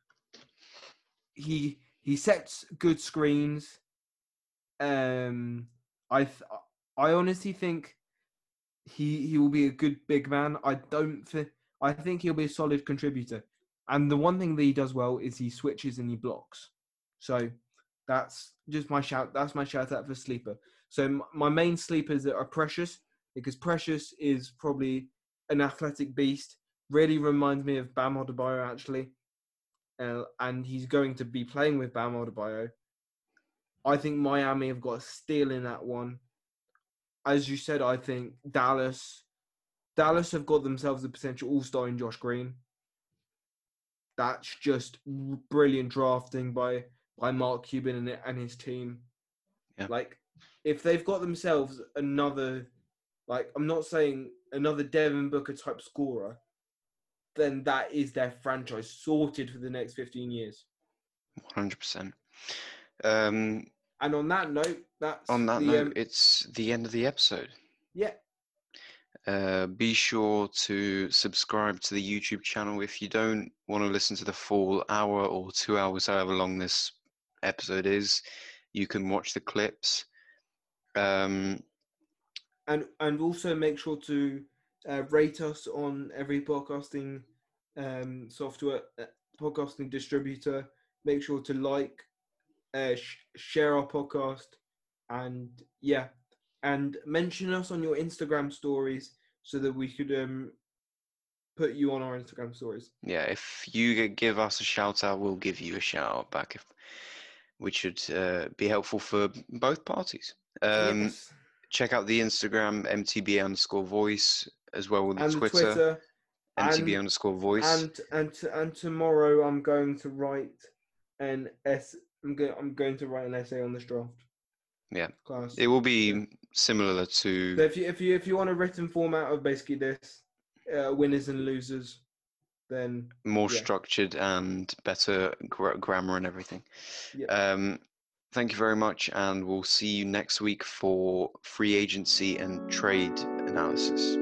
he he sets good screens. Um, I th- I honestly think he he will be a good big man. I don't think I think he'll be a solid contributor. And the one thing that he does well is he switches and he blocks. So that's just my shout. That's my shout out for sleeper. So my main sleepers are Precious because Precious is probably an athletic beast. Really reminds me of Bam Adebayo actually, uh, and he's going to be playing with Bam Adebayo. I think Miami have got a steal in that one. As you said, I think Dallas, Dallas have got themselves a potential All Star in Josh Green. That's just brilliant drafting by by Mark Cuban and, and his team. Yeah. Like, if they've got themselves another, like, I'm not saying another Devin Booker type scorer, then that is their franchise sorted for the next 15 years. One hundred percent. Um, And on that note, that's on that the, note, um, it's the end of the episode. yeah, Uh, be sure to subscribe to the YouTube channel if you don't want to listen to the full hour or two hours, however long this episode is. You can watch the clips. Um, and and also make sure to uh, rate us on every podcasting um, software, uh, podcasting distributor. Make sure to like, uh, sh- share our podcast, and yeah, and mention us on your Instagram stories so that we could um, put you on our Instagram stories. yeah, if you give us a shout out, we'll give you a shout out back, if, which should uh, be helpful for both parties. Um, Yes. Check out the Instagram MTB underscore voice as well with the and Twitter, Twitter. MTB and- underscore voice. and and and tomorrow I'm going to write an s. I'm going. I'm going to write an essay on this draft. Yeah. Class. it will be similar to So if you if you if you want a written format of basically this, uh, winners and losers, then more yeah. structured and better gra- grammar and everything. Yeah. Um, thank you very much, and we'll see you next week for free agency and trade analysis.